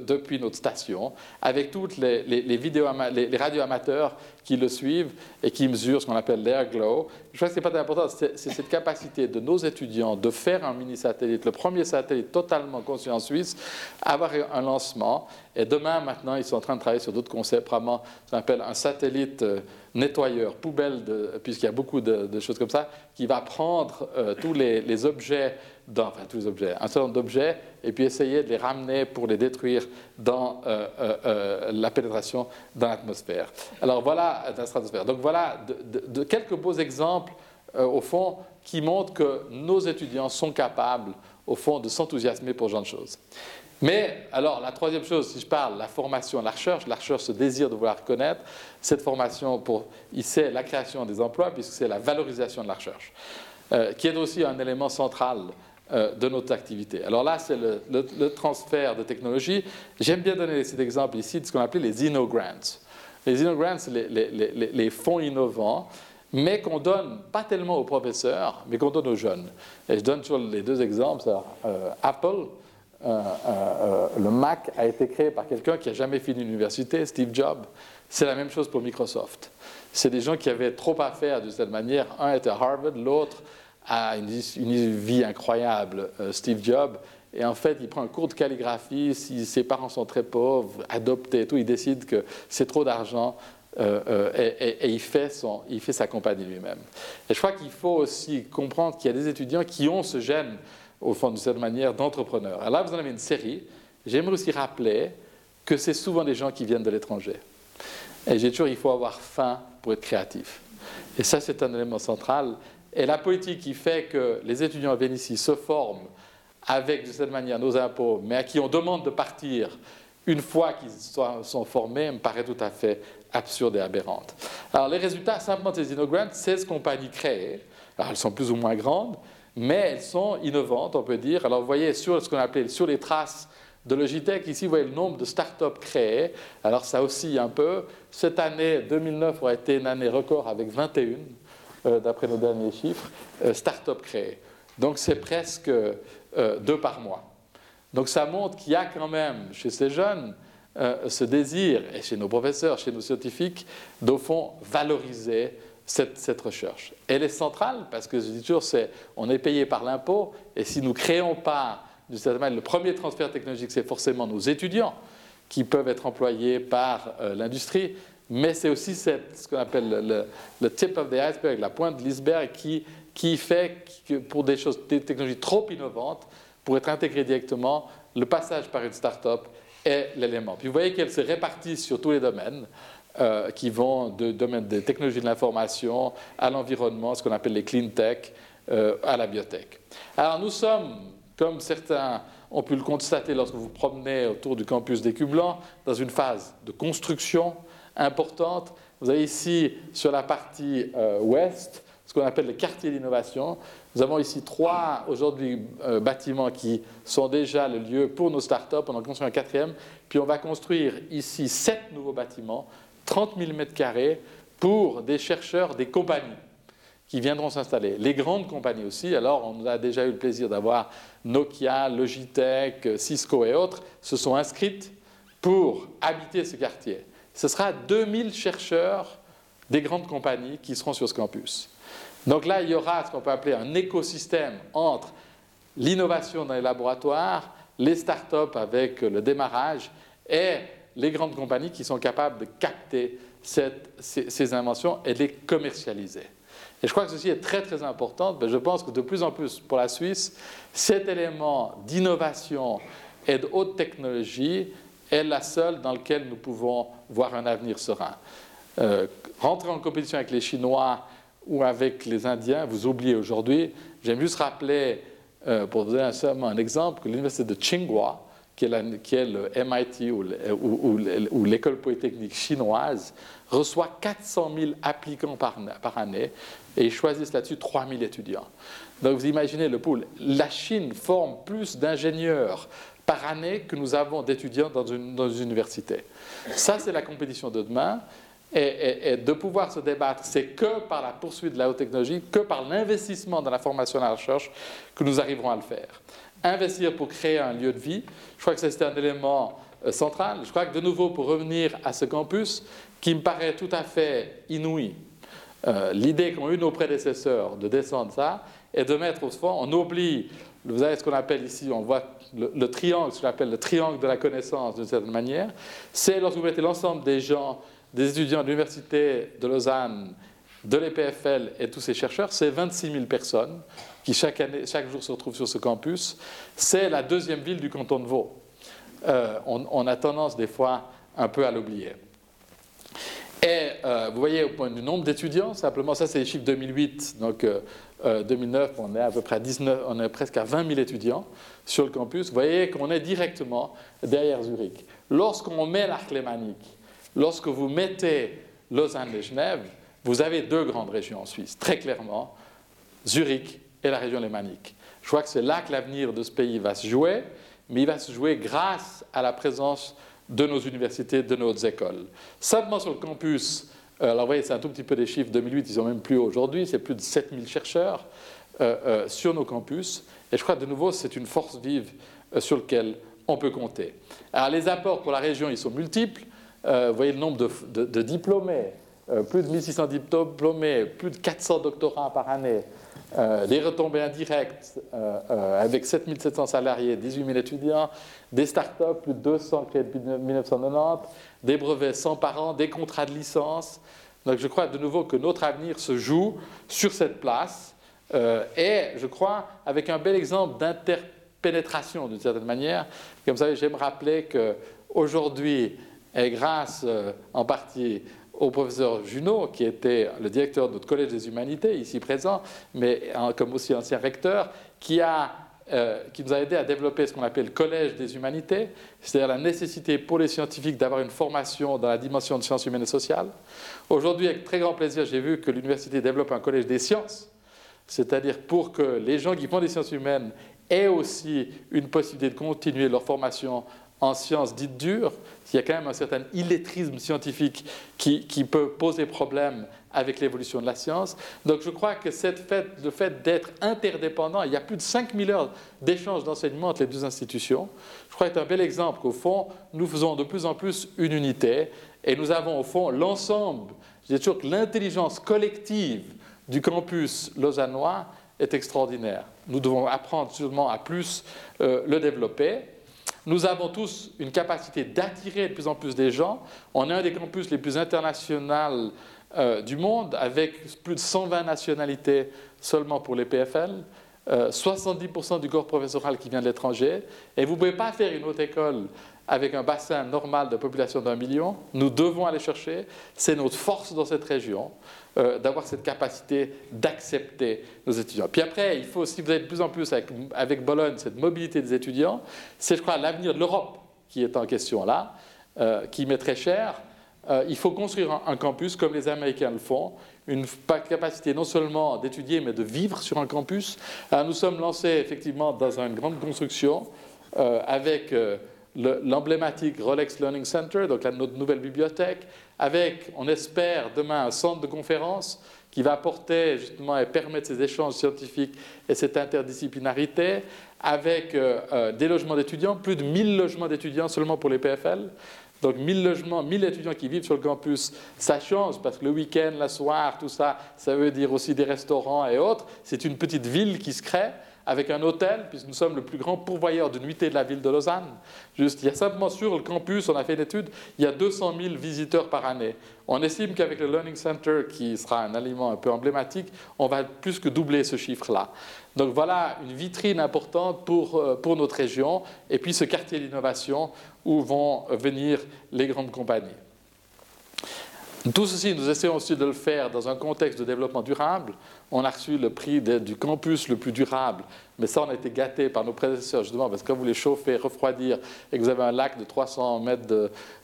depuis notre station, avec toutes les, les, vidéos, les, radioamateurs qui le suivent et qui mesurent ce qu'on appelle l'airglow. Je crois que ce n'est pas important, c'est cette capacité de nos étudiants de faire un mini-satellite, le premier satellite totalement conçu en Suisse, avoir un lancement. Et demain, maintenant, ils sont en train de travailler sur d'autres concepts, vraiment, ce qu'on appelle un satellite nettoyeur, poubelle, puisqu'il y a beaucoup de, choses comme ça, qui va prendre tous les, objets enfin tous les objets, un certain nombre d'objets, et puis essayer de les ramener pour les détruire dans euh, euh, euh, la pénétration dans l'atmosphère. Alors voilà, dans la stratosphère. Donc voilà quelques beaux exemples, au fond, qui montrent que nos étudiants sont capables, au fond, de s'enthousiasmer pour ce genre de choses. Mais alors, la troisième chose, si je parle, la formation, la recherche, la recherche, ce désir de vouloir connaître, cette formation, pour, c'est la création des emplois, puisque c'est la valorisation de la recherche, qui est aussi un élément central euh, de notre activité. Alors là, c'est le, transfert de technologie. J'aime bien donner cet exemple ici de ce qu'on appelle les InnoGrants. Les InnoGrants, c'est les, fonds innovants, mais qu'on donne pas tellement aux professeurs, mais qu'on donne aux jeunes. Et je donne toujours les deux exemples. Euh, Apple, euh, le Mac a été créé par quelqu'un qui n'a jamais fini l'université, Steve Jobs. C'est la même chose pour Microsoft. C'est des gens qui avaient trop à faire de cette manière. Un était à Harvard, l'autre a une, vie incroyable, euh, Steve Jobs. Et en fait, il prend un cours de calligraphie, si ses parents sont très pauvres, adoptés et tout, il décide que c'est trop d'argent euh, euh, et, il, fait son, il fait sa compagnie lui-même. Et je crois qu'il faut aussi comprendre qu'il y a des étudiants qui ont ce gène, au fond, de cette manière, d'entrepreneur. Alors là, vous en avez une série. J'aimerais aussi rappeler que c'est souvent des gens qui viennent de l'étranger. Et j'ai toujours, il faut avoir faim pour être créatif. Et ça, c'est un élément central. Et la politique qui fait que les étudiants à ici se forment avec, de cette manière, nos impôts, mais à qui on demande de partir une fois qu'ils sont formés, me paraît tout à fait absurde et aberrante. Alors, les résultats, simplement des InnoGrants, 16 compagnies créées. Alors, elles sont plus ou moins grandes, mais elles sont innovantes, on peut dire. Alors vous voyez sur ce qu'on appelle sur les traces de Logitech, ici vous voyez le nombre de startups créées. Alors ça oscille un peu. Cette année 2009 aura été une année record avec 21, euh, d'après nos derniers chiffres, euh, startups créées. Donc c'est presque euh, deux par mois. Donc ça montre qu'il y a quand même chez ces jeunes ce désir, et chez nos professeurs, chez nos scientifiques, d'au fond valoriser cette, recherche. Elle est centrale parce que je dis toujours, on est payé par l'impôt et si nous ne créons pas, le premier transfert technologique, c'est forcément nos étudiants qui peuvent être employés par euh, l'industrie, mais c'est aussi ce qu'on appelle le, tip of the iceberg, la pointe de l'iceberg qui, qui fait que pour des choses, des technologies trop innovantes, pour être intégrées directement, le passage par une start-up est l'élément. Puis vous voyez qu'elle se répartit sur tous les domaines. Euh, qui vont du domaine des technologies de l'information à l'environnement, ce qu'on appelle les clean tech, euh, à la biotech. Alors nous sommes, comme certains ont pu le constater lorsque vous promenez autour du campus des Blanc, dans une phase de construction importante. Vous avez ici, sur la partie euh, ouest, ce qu'on appelle le quartier d'innovation. Nous avons ici trois, aujourd'hui, bâtiments qui sont déjà le lieu pour nos startups. On en construit un quatrième. Puis on va construire ici sept nouveaux bâtiments 30 000 m2 pour des chercheurs des compagnies qui viendront s'installer. Les grandes compagnies aussi, alors on a déjà eu le plaisir d'avoir Nokia, Logitech, Cisco et autres, se sont inscrites pour habiter ce quartier. Ce sera 2000 chercheurs des grandes compagnies qui seront sur ce campus. Donc là, il y aura ce qu'on peut appeler un écosystème entre l'innovation dans les laboratoires, les startups avec le démarrage et les grandes compagnies qui sont capables de capter ces, inventions et de les commercialiser. Et je crois que ceci est très très important. Je pense que de plus en plus pour la Suisse, cet élément d'innovation et de haute technologie est la seule dans laquelle nous pouvons voir un avenir serein. Euh, rentrer en compétition avec les Chinois ou avec les Indiens, vous oubliez aujourd'hui. J'aime juste rappeler, euh, pour vous donner seulement un exemple, que l'université de Tsinghua, qui est, le MIT ou l'école polytechnique chinoise, reçoit 400 000 applicants par, année et ils choisissent là-dessus 3 000 étudiants. Donc vous imaginez le pool. La Chine forme plus d'ingénieurs par année que nous avons d'étudiants dans dans une université. Ça, c'est la compétition de demain. Et, de pouvoir se débattre, c'est que par la poursuite de la haute technologie, que par l'investissement dans la formation et la recherche que nous arriverons à le faire investir pour créer un lieu de vie. Je crois que c'est un élément euh, central. Je crois que de nouveau, pour revenir à ce campus, qui me paraît tout à fait inouï, euh, l'idée qu'ont eu nos prédécesseurs de descendre ça et de mettre au fond, on oublie, vous avez ce qu'on appelle ici, on voit le, triangle, ce qu'on appelle le triangle de la connaissance d'une certaine manière, c'est lorsque vous mettez l'ensemble des gens, des étudiants de l'Université de Lausanne, de l'EPFL et tous ces chercheurs, c'est 26 000 personnes qui chaque, année, chaque jour se retrouvent sur ce campus. C'est la deuxième ville du canton de Vaud. Euh, on, a tendance des fois un peu à l'oublier. Et euh, vous voyez au point du nombre d'étudiants, simplement ça c'est les chiffres 2008, donc 2009 euh, on est à peu près 19, on est presque à 20 000 étudiants sur le campus. Vous voyez qu'on est directement derrière Zurich. Lorsqu'on met l'arc lémanique, lorsque vous mettez Lausanne et Genève, vous avez deux grandes régions en Suisse, très clairement, Zurich et la région lémanique. Je crois que c'est là que l'avenir de ce pays va se jouer, mais il va se jouer grâce à la présence de nos universités, de nos écoles. Simplement sur le campus, euh, alors vous voyez, c'est un tout petit peu des chiffres, 2008, ils sont même plus aujourd'hui, c'est plus de 7000 chercheurs euh, euh, sur nos campus, et je crois de nouveau, c'est une force vive sur laquelle on peut compter. Alors les apports pour la région, ils sont multiples. Vous voyez le nombre de diplômés euh, plus de 1600 diplômés, plus de 400 doctorats par année, euh, des retombées indirectes euh, avec 7700 salariés, 18 000 étudiants, des startups, plus de 200 créés depuis 1990, des brevets 100 par an, des contrats de licence. Donc je crois de nouveau que notre avenir se joue sur cette place et je crois avec un bel exemple d'interpénétration d'une certaine manière. Comme savez, j'aime rappeler qu'aujourd'hui, et grâce en partie au professeur Junot, qui était le directeur de notre Collège des Humanités, ici présent, mais comme aussi ancien recteur, qui, a, euh, qui nous a aidé à développer ce qu'on appelle le Collège des Humanités, c'est-à-dire la nécessité pour les scientifiques d'avoir une formation dans la dimension de sciences humaines et sociales. Aujourd'hui, avec très grand plaisir, j'ai vu que l'université développe un Collège des sciences, c'est-à-dire pour que les gens qui font des sciences humaines aient aussi une possibilité de continuer leur formation en sciences dites dures, il y a quand même un certain illettrisme scientifique qui, peut poser problème avec l'évolution de la science. Donc je crois que cette fait, le fait d'être interdépendant, il y a plus de 5000 heures d'échanges d'enseignement entre les deux institutions, je crois c'est un bel exemple qu'au fond, nous faisons de plus en plus une unité et nous avons au fond l'ensemble, je dis toujours que l'intelligence collective du campus lausannois est extraordinaire. Nous devons apprendre justement à plus euh, le développer. Nous avons tous une capacité d'attirer de plus en plus des gens. On est un des campus les plus internationaux euh, du monde, avec plus de 120 nationalités seulement pour les PFL. 70% euh, du corps professoral qui vient de l'étranger. Et vous ne pouvez pas faire une haute école avec un bassin normal de population d'un million. Nous devons aller chercher. C'est notre force dans cette région. Euh, d'avoir cette capacité d'accepter nos étudiants. Puis après, il faut aussi, vous avez de plus en plus avec, Bologne, cette mobilité des étudiants, c'est, je crois, l'avenir de l'Europe qui est en question là, euh, qui met très cher. Euh, il faut construire un, campus comme les Américains le font, une capacité non seulement d'étudier, mais de vivre sur un campus. nous sommes lancés effectivement dans une grande construction avec l'emblématique Rolex Learning Center, donc notre nouvelle bibliothèque, avec, on espère, demain un centre de conférence qui va apporter justement et permettre ces échanges scientifiques et cette interdisciplinarité, avec euh, euh, des logements d'étudiants, plus de 1000 logements d'étudiants seulement pour les PFL. Donc 1000 logements, 1000 étudiants qui vivent sur le campus, ça change parce que le week-end, la soir, tout ça, ça veut dire aussi des restaurants et autres. C'est une petite ville qui se crée avec un hôtel, puisque nous sommes le plus grand pourvoyeur de nuitée de la ville de Lausanne. Il y a simplement sur le campus, on a fait une étude, il y a 200 000 visiteurs par année. On estime qu'avec le Learning Center, qui sera un aliment un peu emblématique, on va plus que doubler ce chiffre-là. Donc voilà une vitrine importante pour, euh, pour notre région, et puis ce quartier d'innovation où vont venir les grandes compagnies. Tout ceci, nous essayons aussi de le faire dans un contexte de développement durable. On a reçu le prix du campus le plus durable, mais ça, on a été gâté par nos prédécesseurs, justement, parce que quand vous les chauffez, refroidir, et que vous avez un lac de 300 mètres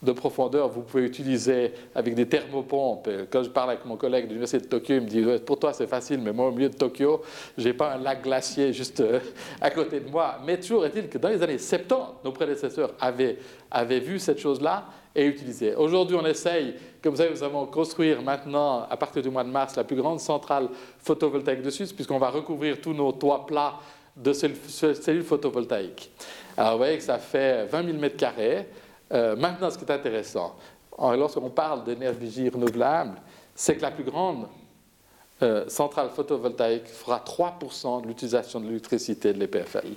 de, profondeur, vous pouvez utiliser avec des thermopompes. quand je parle avec mon collègue de l'Université de Tokyo, il me dit Pour toi, c'est facile, mais moi, au milieu de Tokyo, je n'ai pas un lac glacier juste euh, à côté de moi. Mais toujours est-il que dans les années 70, nos prédécesseurs avaient, avaient vu cette chose-là et utilisé. Aujourd'hui, on essaye, comme vous savez, nous allons construire maintenant, à partir du mois de mars, la plus grande centrale photovoltaïque de Suisse, puisqu'on va recouvrir tous nos toits plats de cellules photovoltaïques. Alors, vous voyez que ça fait 20 000 mètres carrés. Euh, maintenant, ce qui est intéressant, lorsqu'on parle d'énergie renouvelable, c'est que la plus grande euh, centrale photovoltaïque fera 3% de l'utilisation de l'électricité de l'EPFL.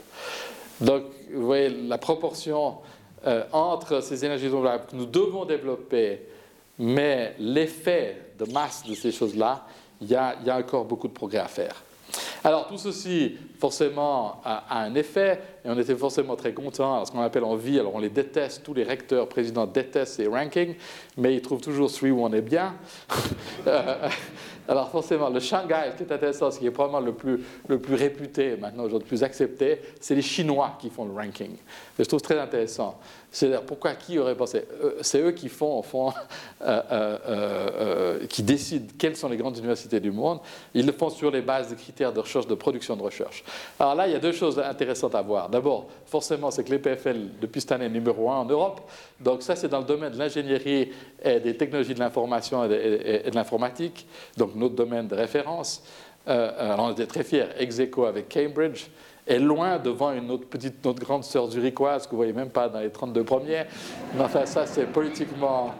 Donc, vous voyez la proportion euh, entre ces énergies renouvelables que nous devons développer, mais l'effet de masse de ces choses-là, il y, a, encore beaucoup de progrès à faire. Alors tout ceci, forcément, a, un effet, et on était forcément très contents, ce qu'on appelle en vie, alors on les déteste, tous les recteurs, présidents détestent ces rankings, mais ils trouvent toujours celui où on est bien. [laughs] Alors forcément, le Shanghai, ce qui est intéressant, ce qui est probablement le plus, le plus réputé maintenant, aujourd'hui, le plus accepté, c'est les Chinois qui font le ranking. je trouve très intéressant. C'est-à-dire, pourquoi qui aurait pensé? Euh, C'est eux qui font, fond, [laughs] euh, euh, qui décident quelles sont les grandes universités du monde. Ils le font sur les bases des critères de recherche, de production de recherche. Alors là, il y a deux choses intéressantes à voir. D'abord, forcément, c'est que l'EPFL, depuis cette année, est numéro un en Europe. Donc ça, c'est dans le domaine de l'ingénierie et des technologies de l'information et de, l'informatique, donc notre domaine de référence. alors on était très fiers, ex avec Cambridge est loin devant une autre petite, notre grande sœur zurichoise que vous voyez même pas dans les 32 premiers. Mais enfin, ça, c'est politiquement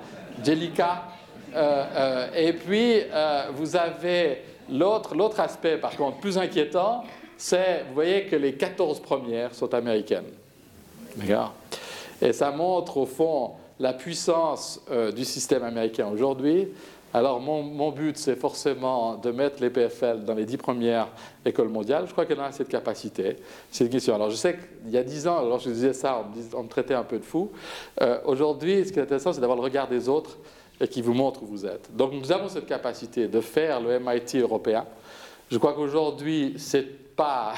délicat. Euh, euh, et puis, euh, vous avez l'autre, l'autre aspect, par contre, plus inquiétant, c'est, vous voyez que les 14 premières sont américaines. D'accord? Et ça montre, au fond, la puissance du système américain aujourd'hui. Alors mon, but, c'est forcément de mettre les PFL dans les dix premières écoles mondiales. Je crois qu'elle a cette capacité. C'est une question. Alors je sais qu'il y a dix ans, alors je disais ça, on me, traitait un peu de fou. Euh, aujourd'hui, ce qui est intéressant, c'est d'avoir le regard des autres et qui vous montre où vous êtes. Donc nous avons cette capacité de faire le MIT européen. Je crois qu'aujourd'hui, c'est pas,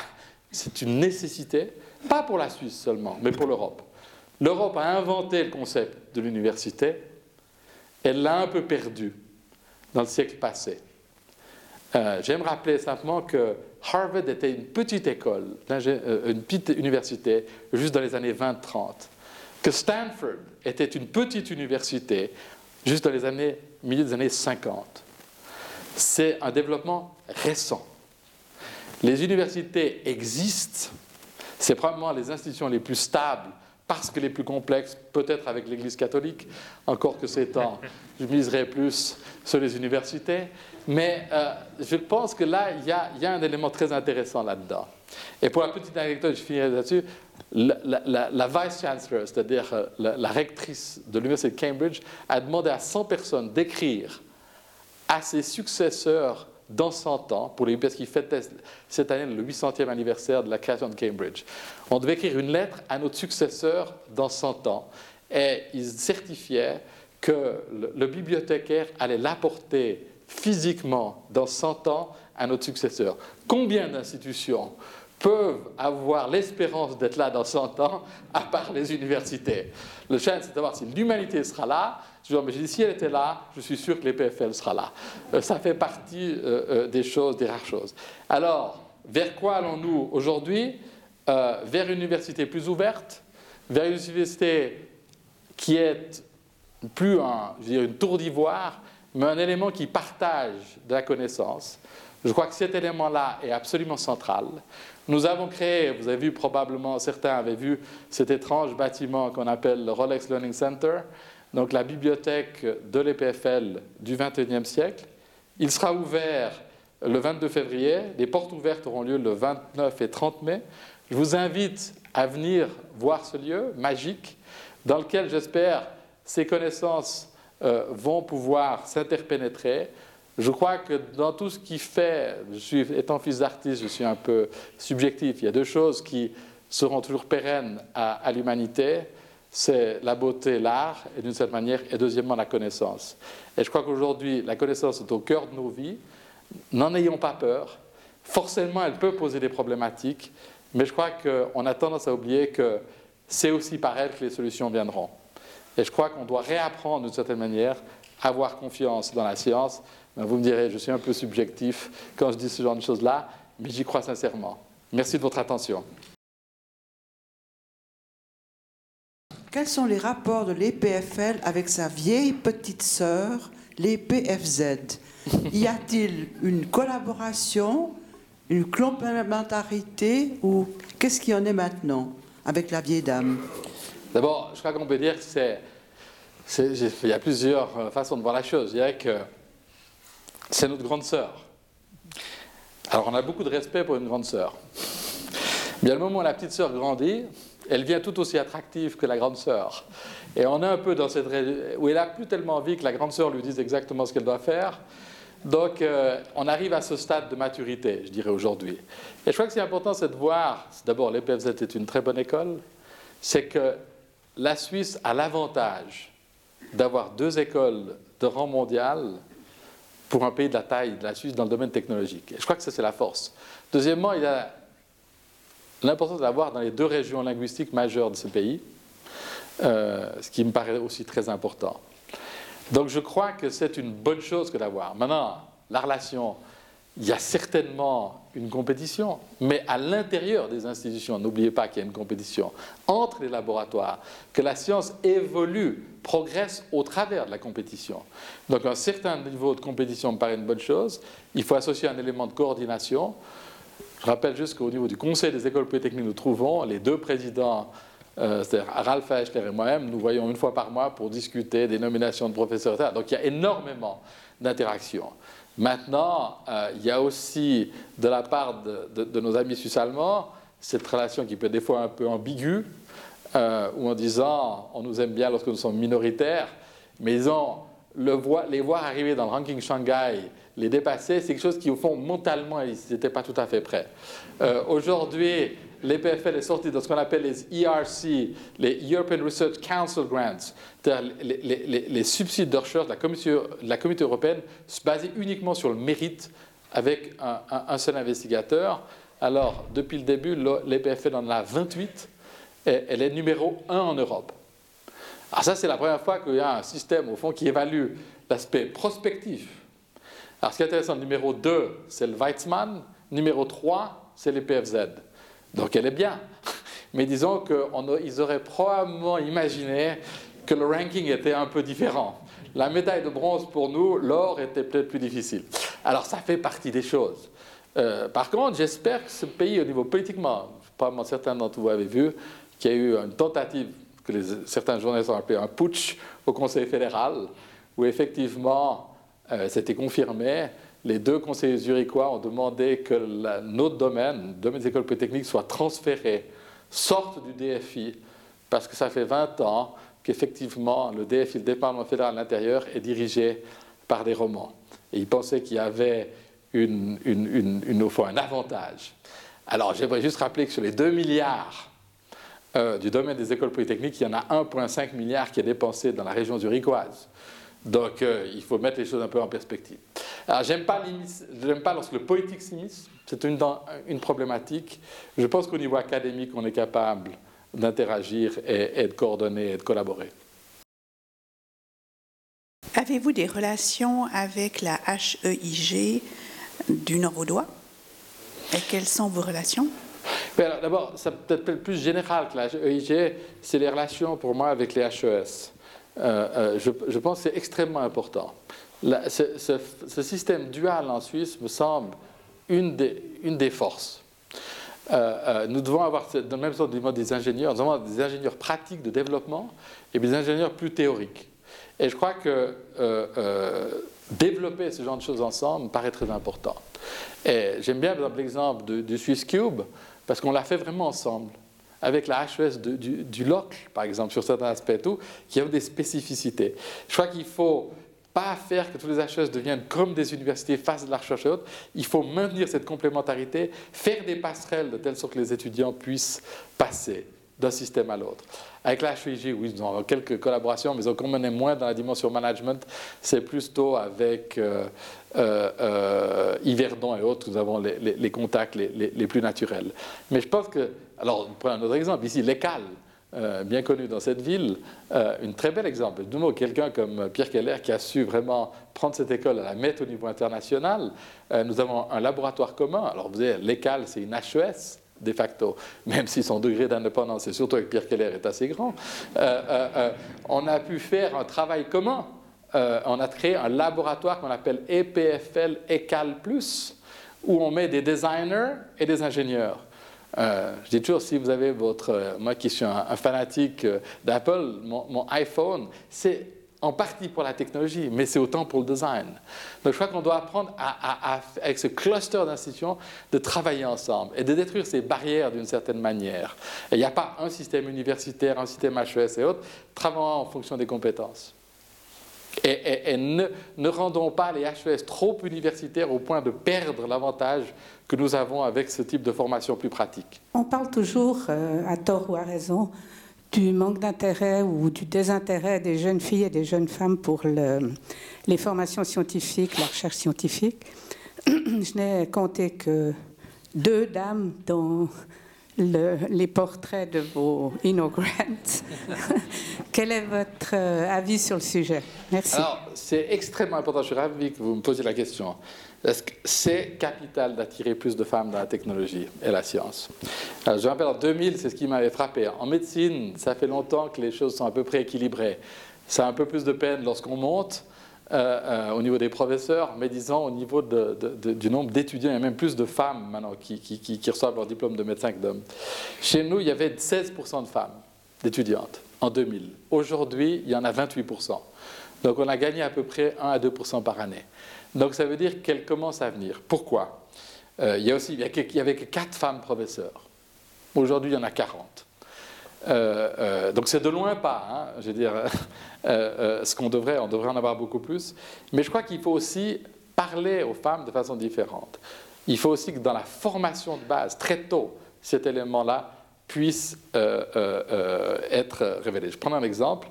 c'est une nécessité, pas pour la Suisse seulement, mais pour l'Europe. L'Europe a inventé le concept de l'université. Elle l'a un peu perdu dans le siècle passé. Euh, J'aime rappeler simplement que Harvard était une petite école, euh, une petite université, juste dans les années 20-30. Que Stanford était une petite université, juste dans les années, milieu des années 50. C'est un développement récent. Les universités existent, c'est probablement les institutions les plus stables parce que les plus complexes, peut-être avec l'Église catholique, encore que ces temps, [laughs] je miserai plus sur les universités. Mais euh, je pense que là, il y, a, un élément très intéressant là-dedans. Et pour la petite anecdote, je finirai là-dessus, la, vice-chancellor, c'est-à-dire euh, la, rectrice de l'Université de Cambridge, a demandé à 100 personnes d'écrire à ses successeurs dans 100 ans, pour les, parce qu'il fêtait cette année le 800e anniversaire de la création de Cambridge. On devait écrire une lettre à notre successeur dans 100 ans, et ils certifiaient que le, bibliothécaire allait l'apporter physiquement dans 100 ans à notre successeur. Combien d'institutions peuvent avoir l'espérance d'être là dans 100 ans, à part les universités? Le challenge, c'est de savoir si l'humanité sera là, mais j'ai dit, si elle était là, je suis sûr que les PFL sera là. Euh, ça fait partie euh, euh, des choses, des rares choses. Alors, vers quoi allons-nous aujourd'hui? Vers une université plus ouverte, vers une université qui est plus je une tour d'ivoire, mais un élément qui partage de la connaissance. Je crois que cet élément-là est absolument central. Nous avons créé, vous avez vu probablement, certains avaient vu cet étrange bâtiment qu'on appelle le Rolex Learning Center, donc la bibliothèque de l'EPFL du XXIe siècle. Il sera ouvert le 22 février. Les portes ouvertes auront lieu le 29 et 30 mai. Je vous invite à venir voir ce lieu magique dans lequel j'espère ces connaissances euh, vont pouvoir s'interpénétrer. Je crois que dans tout ce qui fait, je suis, étant fils d'artiste, je suis un peu subjectif, il y a deux choses qui seront toujours pérennes à l'humanité c'est la beauté, l'art, et d'une certaine manière, et deuxièmement la connaissance. Et je crois qu'aujourd'hui, la connaissance est au cœur de nos vies. N'en ayons pas peur. Forcément, elle peut poser des problématiques, mais je crois qu'on a tendance à oublier que c'est aussi par elle que les solutions viendront. Et je crois qu'on doit réapprendre d'une certaine manière à avoir confiance dans la science. Vous me direz, je suis un peu subjectif quand je dis ce genre de choses-là, mais j'y crois sincèrement. Merci de votre attention. Quels sont les rapports de l'EPFL avec sa vieille petite sœur, l'EPFZ Y a-t-il une collaboration, une complémentarité ou qu'est-ce qui en est maintenant avec la vieille dame? D'abord, je crois qu'on peut dire que c'est, il y a plusieurs euh, façons de voir la chose. Je dirais que c'est notre grande sœur. Alors, on a beaucoup de respect pour une grande sœur. Mais le moment où la petite sœur grandit, elle vient tout aussi attractive que la grande sœur. Et on est un peu dans cette où elle n'a plus tellement envie que la grande sœur lui dise exactement ce qu'elle doit faire. Donc, euh, on arrive à ce stade de maturité, je dirais aujourd'hui. Et je crois que c'est important, c'est de voir, d'abord, l'EPFZ est une très bonne école, c'est que la Suisse a l'avantage d'avoir deux écoles de rang mondial pour un pays de la taille de la Suisse dans le domaine technologique. Et je crois que ça, c'est la force. Deuxièmement, il a l'importance d'avoir dans les deux régions linguistiques majeures de ce pays, euh, ce qui me paraît aussi très important. Donc je crois que c'est une bonne chose que d'avoir. Maintenant, la relation, il y a certainement une compétition, mais à l'intérieur des institutions, n'oubliez pas qu'il y a une compétition entre les laboratoires, que la science évolue, progresse au travers de la compétition. Donc un certain niveau de compétition me paraît une bonne chose. Il faut associer un élément de coordination. Je rappelle juste qu'au niveau du Conseil des écoles polytechniques, nous trouvons les deux présidents, euh, c'est-à-dire Ralph Eichler et moi-même, nous voyons une fois par mois pour discuter des nominations de professeurs. Donc il y a énormément d'interactions. Maintenant, euh, il y a aussi de la part de, nos amis suisses-allemands cette relation qui peut être des fois un peu ambiguë, euh, où en disant on nous aime bien lorsque nous sommes minoritaires, mais ils ont le les voir arriver dans le ranking Shanghai les dépasser, c'est quelque chose qui, au fond, mentalement, ils n'étaient pas tout à fait prêts. Euh, aujourd'hui, l'EPFL est sorti de ce qu'on appelle les ERC, les European Research Council Grants, c'est-à-dire les, subsides de de la, communauté, européenne basés uniquement sur le mérite avec un, seul investigateur. Alors, depuis le début, l'EPFL en a 28 et elle est numéro 1 en Europe. Alors ça, c'est la première fois qu'il y a un système, au fond, qui évalue l'aspect prospectif Alors ce qui est intéressant, numéro 2, c'est le Weizmann, numéro 3, c'est les PFZ. Donc elle est bien. [laughs] Mais disons qu'ils auraient probablement imaginé que le ranking était un peu différent. La médaille de bronze pour nous, l'or était peut-être plus difficile. Alors ça fait partie des choses. Euh, par contre, j'espère que ce pays, au niveau politiquement, probablement certains d'entre vous avez vu qu'il y a eu une tentative que certains journalistes ont appelé un putsch au Conseil fédéral, où effectivement, euh, c'était confirmé. Les deux conseillers zurichois ont demandé que notre domaine, le domaine des écoles polytechniques, soit transféré, sorte du DFI, parce que ça fait 20 ans qu'effectivement, le DFI, le département fédéral de l'intérieur, est dirigé par des romans. Et ils pensaient qu'il y avait une, une, au fond, un avantage. Alors, j'aimerais juste rappeler que sur les 2 milliards euh, du domaine des écoles polytechniques, il y en a 1,5 milliard qui est dépensé dans la région zurichoise. Donc, euh, il faut mettre les choses un peu en perspective. Alors, j'aime pas, pas lorsque le politique s'immisce. C'est une, une problématique. Je pense qu'au niveau académique, on est capable d'interagir et, de coordonner et de collaborer. Avez-vous des relations avec la HEIG du Nord-Vaudois Et quelles sont vos relations? Ben D'abord, ça peut-être plus général que la HEIG, c'est les relations pour moi avec les HES. Euh, euh, je, pense que c'est extrêmement important. ce, système dual en Suisse me semble une des, forces. Euh, nous devons avoir, dans le même sens des ingénieurs, nous devons des ingénieurs pratiques de développement et des ingénieurs plus théoriques. Et je crois que développer ce genre de choses ensemble me paraît très important. Et j'aime bien l'exemple du Swiss Cube, parce qu'on l'a fait vraiment ensemble avec la HES du, du LOC, par exemple, sur certains aspects, tout, qui ont des spécificités. Je crois qu'il faut pas faire que tous les HES deviennent comme des universités face de la recherche et autres. Il faut maintenir cette complémentarité, faire des passerelles de telle sorte que les étudiants puissent passer d'un système à l'autre. Avec la HEIG, oui, nous avons quelques collaborations, mais on est moins dans la dimension management, c'est plutôt avec euh, euh, euh, Yverdon et autres, nous avons les, contacts les, les, plus naturels. Mais je pense que, alors, prenons un autre exemple, ici, l'ECAL, euh, bien connu dans cette ville, euh, un très bel exemple. De quelqu'un comme Pierre Keller qui a su vraiment prendre cette école à la mettre au niveau international. Euh, nous avons un laboratoire commun. Alors, vous savez, l'ECAL, c'est une HES de facto, même si son degré d'indépendance, et surtout avec Pierre Keller, est assez grand. on a pu faire un travail commun. On a créé un laboratoire qu'on appelle EPFL ECAL, où on met des designers et des ingénieurs. Euh, je dis toujours, si vous avez votre... Euh, moi qui suis un, fanatique euh, d'Apple, mon, iPhone, c'est en partie pour la technologie, mais c'est autant pour le design. Donc je crois qu'on doit apprendre avec ce cluster d'institutions de travailler ensemble et de détruire ces barrières d'une certaine manière. il n'y a pas un système universitaire, un système HES et autres, travaillant en fonction des compétences. Et, ne, rendons pas les HES trop universitaires au point de perdre l'avantage que nous avons avec ce type de formation plus pratique. On parle toujours, euh, à tort ou à raison, du manque d'intérêt ou du désintérêt des jeunes filles et des jeunes femmes pour le, les formations scientifiques, la recherche scientifique. [clears throat] Je n'ai compté que deux dames dans les portraits de vos inaugurants. [laughs] Quel est votre euh, avis sur le sujet? Merci. Alors, c'est extrêmement important. Je suis ravi que vous me posiez la question. Parce que c'est capital d'attirer plus de femmes dans la technologie et la science? Alors, je me rappelle en 2000, c'est ce qui m'avait frappé. En médecine, ça fait longtemps que les choses sont à peu près équilibrées. Ça a un peu plus de peine lorsqu'on monte, euh, euh, au niveau des professeurs, mais disons au niveau du nombre d'étudiants, il y a même plus de femmes maintenant qui, reçoivent leur diplôme de médecin que d'hommes. Chez nous, il y avait 16% de femmes, d'étudiantes, en 2000. Aujourd'hui, il y en a 28%. Donc on a gagné à peu près 1 à 2% par année. Donc ça veut dire qu'elles commencent à venir. Pourquoi? Euh, Il y a aussi, il y avait que 4 femmes professeurs. Aujourd'hui, il y en a 40. Euh, euh, donc c'est de loin pas, hein, je veux dire, [laughs] euh, ce qu'on devrait, on devrait en avoir beaucoup plus. Mais je crois qu'il faut aussi parler aux femmes de façon différente. Il faut aussi que dans la formation de base, très tôt, cet élément-là puisse être révélé. Je prends un exemple.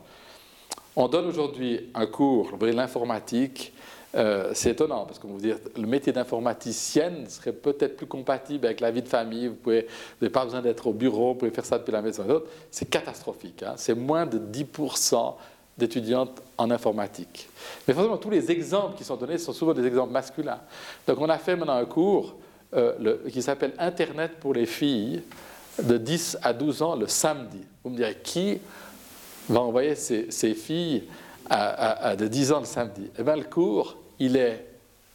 On donne aujourd'hui un cours, l'informatique, euh, c'est étonnant parce que vous le métier d'informaticienne serait peut-être plus compatible avec la vie de famille. Vous n'avez pas besoin d'être au bureau, vous pouvez faire ça depuis la maison. C'est catastrophique. Hein. C'est moins de 10% d'étudiantes en informatique. Mais forcément, tous les exemples qui sont donnés sont souvent des exemples masculins. Donc on a fait maintenant un cours euh, qui s'appelle Internet pour les filles de 10 à 12 ans le samedi. Vous me direz, qui va envoyer ses, filles à, de 10 ans le samedi? Eh bien, le cours, il est,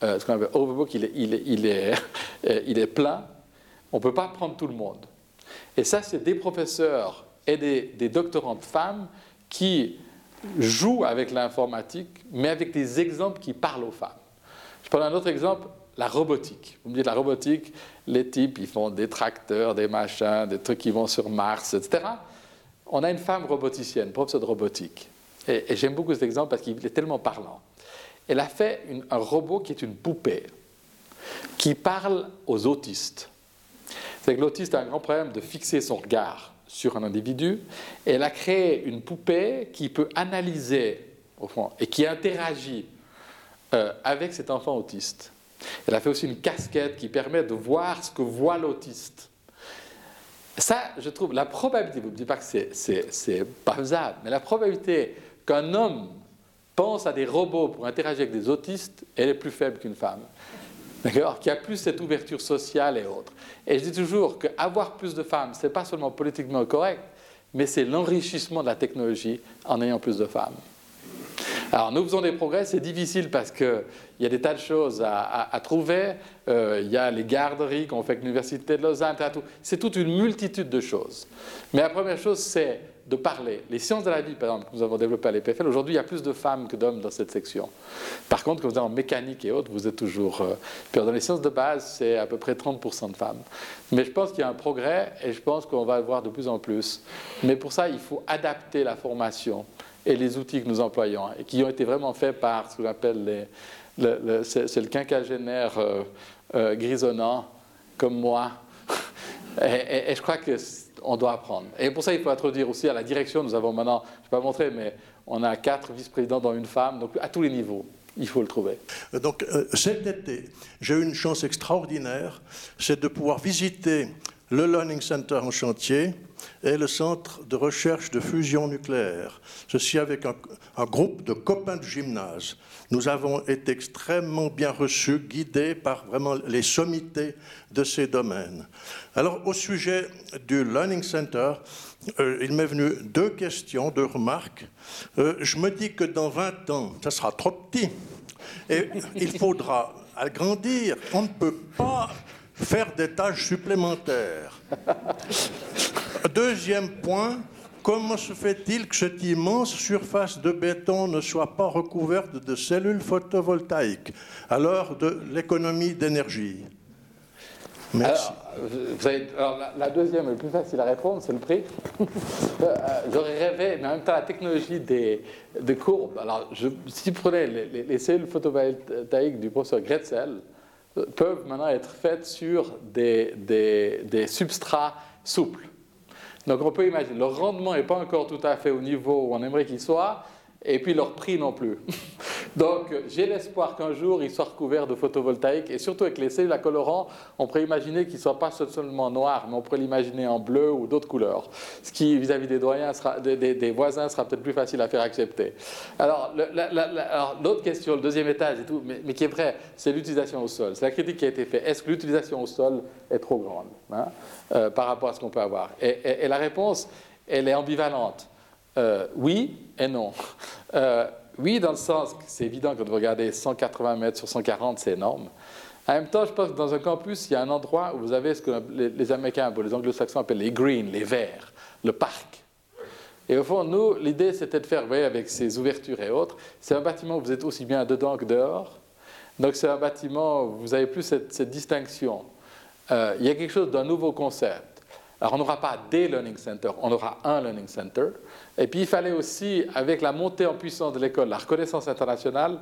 euh, ce il est, il est, il est, [laughs] euh, plein. On ne peut pas prendre tout le monde. Et ça, c'est des professeurs et des, des doctorantes femmes qui jouent avec l'informatique, mais avec des exemples qui parlent aux femmes. Je prends un autre exemple, la robotique. Vous me dites la robotique, les types, ils font des tracteurs, des machins, des trucs qui vont sur Mars, etc. On a une femme roboticienne, professeure de robotique. Et, j'aime beaucoup cet exemple parce qu'il est tellement parlant. Elle a fait un robot qui est une poupée, qui parle aux autistes. C'est que l'autiste a un grand problème de fixer son regard sur un individu. Et elle a créé une poupée qui peut analyser, au fond, et qui interagit euh, avec cet enfant autiste. Elle a fait aussi une casquette qui permet de voir ce que voit l'autiste. Ça, je trouve, la probabilité, vous ne me dites pas que c'est pas faisable, mais la probabilité qu'un homme pense à des robots pour interagir avec des autistes, elle est plus faible qu'une femme. D'accord? Qu'il y a plus cette ouverture sociale et autres. Et je dis toujours qu'avoir plus de femmes, ce n'est pas seulement politiquement correct, mais c'est l'enrichissement de la technologie en ayant plus de femmes. Alors nous faisons des progrès, c'est difficile parce qu'il y a des tas de choses à, trouver. Euh, il y a les garderies qu'on fait avec l'Université de Lausanne, c'est toute une multitude de choses. Mais la première chose, c'est de parler. Les sciences de la vie, par exemple, que nous avons développées à l'EPFL, aujourd'hui, il y a plus de femmes que d'hommes dans cette section. Par contre, quand vous êtes en mécanique et autres, vous êtes toujours... Euh, dans les sciences de base, c'est à peu près 30% de femmes. Mais je pense qu'il y a un progrès et je pense qu'on va le voir de plus en plus. Mais pour ça, il faut adapter la formation et les outils que nous employons, et qui ont été vraiment faits par ce que j'appelle les... Le, c'est, le quinquagénaire euh, euh, grisonnant, comme moi. [laughs] et, je crois qu'on doit apprendre. Et pour ça, il faut introduire aussi à la direction, nous avons maintenant, je ne vais pas montrer, mais on a quatre vice-présidents dans une femme, donc à tous les niveaux. Il faut le trouver. Donc euh, cet été, j'ai eu une chance extraordinaire, c'est de pouvoir visiter le Learning Center en chantier et le Centre de recherche de fusion nucléaire. Ceci avec un, groupe de copains de gymnase. Nous avons été extrêmement bien reçus, guidés par vraiment les sommités de ces domaines. Alors au sujet du Learning Center, euh, il m'est venu deux questions, deux remarques. Euh, je me dis que dans 20 ans, ça sera trop petit. Et il faudra agrandir. On ne peut pas faire des tâches supplémentaires. [laughs] Deuxième point, comment se fait-il que cette immense surface de béton ne soit pas recouverte de cellules photovoltaïques à l'heure de l'économie d'énergie? Merci. Alors, la, deuxième, le plus facile à répondre, c'est le prix. [laughs] Euh, j'aurais rêvé, mais en même temps, la technologie des, courbes. Alors, je, si vous prenez les, les cellules photovoltaïques du professeur Gretzel, peuvent maintenant être faites sur des, des, substrats souples. Donc on peut imaginer, le rendement n'est pas encore tout à fait au niveau où on aimerait qu'il soit, et puis leur prix non plus. [laughs] Donc j'ai l'espoir qu'un jour ils soient recouverts de photovoltaïque et surtout avec les cellules à colorant, on pourrait imaginer qu'ils ne soient pas seulement noirs, mais on pourrait l'imaginer en bleu ou d'autres couleurs, ce qui vis-à-vis des, voisins sera peut-être plus facile à faire accepter. Alors l'autre question, le deuxième étage et tout, mais, qui est vrai, c'est l'utilisation au sol. C'est la critique qui a été faite. Est-ce que l'utilisation au sol est trop grande hein, euh, par rapport à ce qu'on peut avoir? Et, la réponse, elle est ambivalente. Euh, oui et non. Euh, oui, dans le sens que c'est évident que de regarder 180 mètres sur 140, c'est énorme. En même temps, je pense que dans un campus, il y a un endroit où vous avez ce que les, Américains ou les Anglo-Saxons appellent les greens, les verts, le parc. Et au fond, nous, l'idée, c'était de faire, vous voyez, avec ces ouvertures et autres, c'est un bâtiment où vous êtes aussi bien dedans que dehors. Donc c'est un bâtiment où vous n'avez plus cette, distinction. Euh, il y a quelque chose d'un nouveau concept. Alors on n'aura pas des learning centers, on aura un learning center. Et puis il fallait aussi, avec la montée en puissance de l'école, la reconnaissance internationale,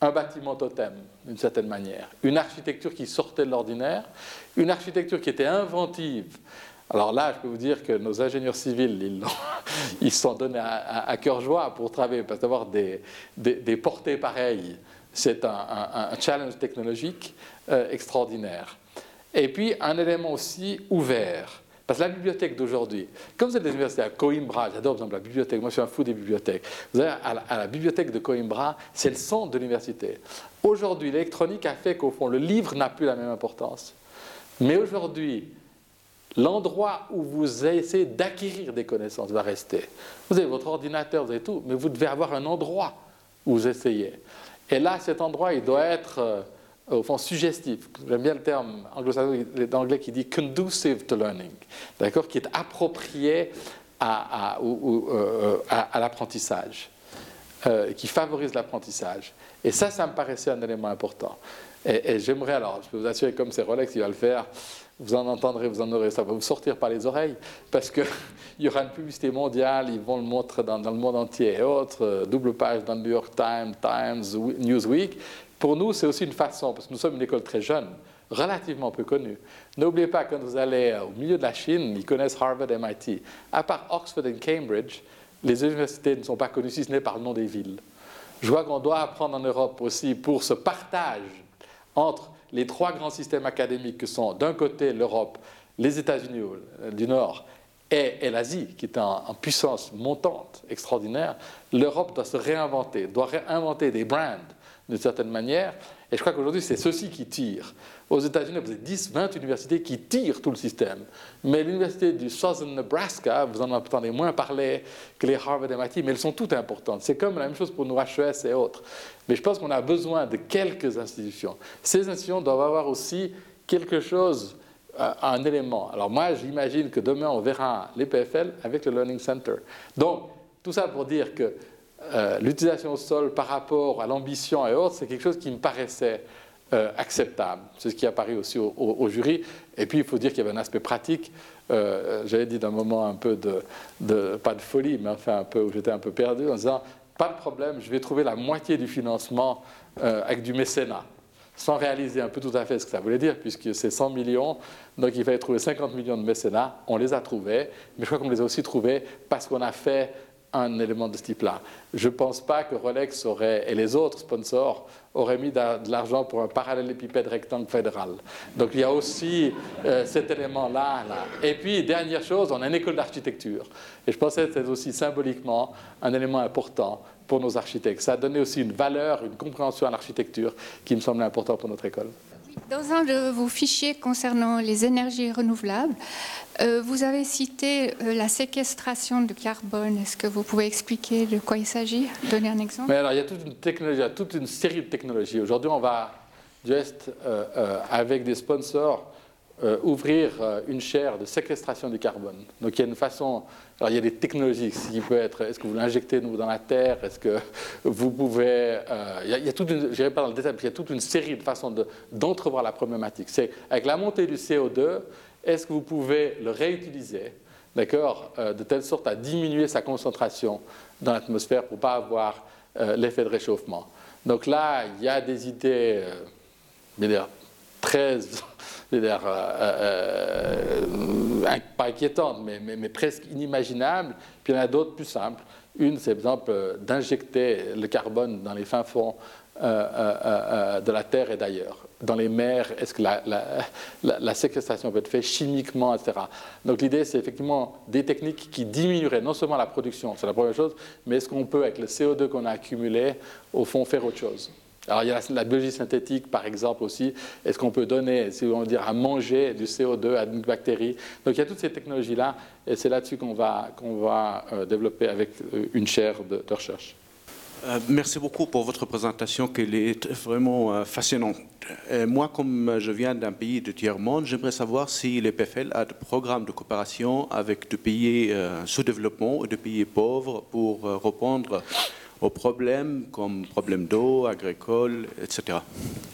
un bâtiment totem, d'une certaine manière. Une architecture qui sortait de l'ordinaire, une architecture qui était inventive. Alors là, je peux vous dire que nos ingénieurs civils, ils [laughs] se sont donnés à, cœur joie pour travailler, parce qu'avoir des, des, portées pareilles, c'est un, challenge technologique euh, extraordinaire. Et puis un élément aussi ouvert Parce que la bibliothèque d'aujourd'hui, comme vous êtes des universités à Coimbra, j'adore par exemple la bibliothèque, moi je suis un fou des bibliothèques. Vous allez à la, à la bibliothèque de Coimbra, c'est le centre de l'université. Aujourd'hui, l'électronique a fait qu'au fond, le livre n'a plus la même importance. Mais aujourd'hui, l'endroit où vous essayez d'acquérir des connaissances va rester. Vous avez votre ordinateur, vous avez tout, mais vous devez avoir un endroit où vous essayez. Et là, cet endroit, il doit être euh, au fond suggestif. J'aime bien le terme anglo-saxon anglais qui dit conducive to learning, d'accord, qui est approprié à, à, euh, l'apprentissage, euh, qui favorise l'apprentissage. Et ça, ça me paraissait un élément important. Et, j'aimerais alors, je peux vous assurer, comme c'est Rolex qui va le faire, vous en entendrez, vous en aurez, ça va vous sortir par les oreilles, parce qu'il [laughs] y aura une publicité mondiale, ils vont le montrer dans, dans le monde entier et autres, euh, double page dans le New York Times, Times, Newsweek. Pour nous, c'est aussi une façon, parce que nous sommes une école très jeune, relativement peu connue. N'oubliez pas, quand vous allez au milieu de la Chine, ils connaissent Harvard, MIT. À part Oxford et Cambridge, les universités ne sont pas connues si ce n'est par le nom des villes. Je vois qu'on doit apprendre en Europe aussi pour ce partage entre les trois grands systèmes académiques que sont d'un côté l'Europe, les États-Unis du Nord et, et l'Asie, qui est en, en, puissance montante extraordinaire, l'Europe doit se réinventer, doit réinventer des brands d'une certaine manière. Et je crois qu'aujourd'hui, c'est ceci qui tire. Aux États-Unis, vous avez 10, 20 universités qui tirent tout le système. Mais l'université du Southern Nebraska, vous en entendez moins parler que les Harvard et MIT, mais elles sont toutes importantes. C'est comme la même chose pour nos HES et autres. Mais je pense qu'on a besoin de quelques institutions. Ces institutions doivent avoir aussi quelque chose, euh, un élément. Alors moi, j'imagine que demain, on verra les PFL avec le Learning Center. Donc, tout ça pour dire que euh, l'utilisation au sol par rapport à l'ambition et autres, c'est quelque chose qui me paraissait euh, acceptable. C'est ce qui apparaît aussi au, jury. Et puis, il faut dire qu'il y avait un aspect pratique. Euh, J'avais dit d'un moment un peu de, de, pas de folie, mais enfin un peu où j'étais un peu perdu en disant, pas de problème, je vais trouver la moitié du financement avec du mécénat sans réaliser un peu tout à fait ce que ça voulait dire, puisque c'est 100 millions, donc il fallait trouver 50 millions de mécénat, on les a trouvés, mais je crois qu'on les a aussi trouvés parce qu'on a fait un élément de ce type-là. Je ne pense pas que Rolex aurait, et les autres sponsors auraient mis de, l'argent pour un parallélépipède rectangle fédéral. Donc il y a aussi euh, cet élément-là. Là. Et puis, dernière chose, on a une école d'architecture. Et je pensais que c'est aussi symboliquement un élément important pour nos architectes. Ça a donné aussi une valeur, une compréhension à l'architecture qui me semblait important pour notre école. Dans un de vos fichiers concernant les énergies renouvelables, euh, vous avez cité euh, la séquestration de carbone. Est-ce que vous pouvez expliquer de quoi il s'agit Donner un exemple? Mais alors, il y a toute une série de technologies. Aujourd'hui, on va juste euh, avec des sponsors ouvrir une chaire de séquestration du carbone. Donc il y a une façon, alors il y a des technologies qui peut être, est-ce que vous l'injectez dans la terre, est-ce que vous pouvez, il y, a, il, y a, toute une, je pas dans le détail, il y a toute une série de façons d'entrevoir de, la problématique. C'est avec la montée du CO2, est-ce que vous pouvez le réutiliser, d'accord, euh, de telle sorte à diminuer sa concentration dans l'atmosphère pour pas avoir euh, l'effet de réchauffement? Donc là, il y a des idées, euh, très dire, euh, euh, pas inquiétantes, mais, presque inimaginables. Puis il y en a d'autres plus simples. Une, c'est par exemple d'injecter le carbone dans les fins fonds euh, de la Terre et d'ailleurs. Dans les mers, est-ce que la, séquestration peut être faite chimiquement, etc. Donc l'idée, c'est effectivement des techniques qui diminueraient non seulement la production, c'est la première chose, mais est-ce qu'on peut, avec le CO2 qu'on a accumulé, au fond, faire autre chose? Alors il y a la, biologie synthétique, par exemple, aussi. Est-ce qu'on peut donner, si on dire, à manger du CO2 à une bactérie? Donc il y a toutes ces technologies-là, et c'est là-dessus qu'on va, qu'on va euh, développer avec euh, une chaire de, recherche. Euh, merci beaucoup pour votre présentation, qui est vraiment fascinante. Moi, comme je viens d'un pays de tiers-monde, j'aimerais savoir si l'EPFL a des programmes de coopération avec des pays sous-développement ou des pays pauvres pour répondre aux problèmes comme problèmes d'eau, agricole, etc.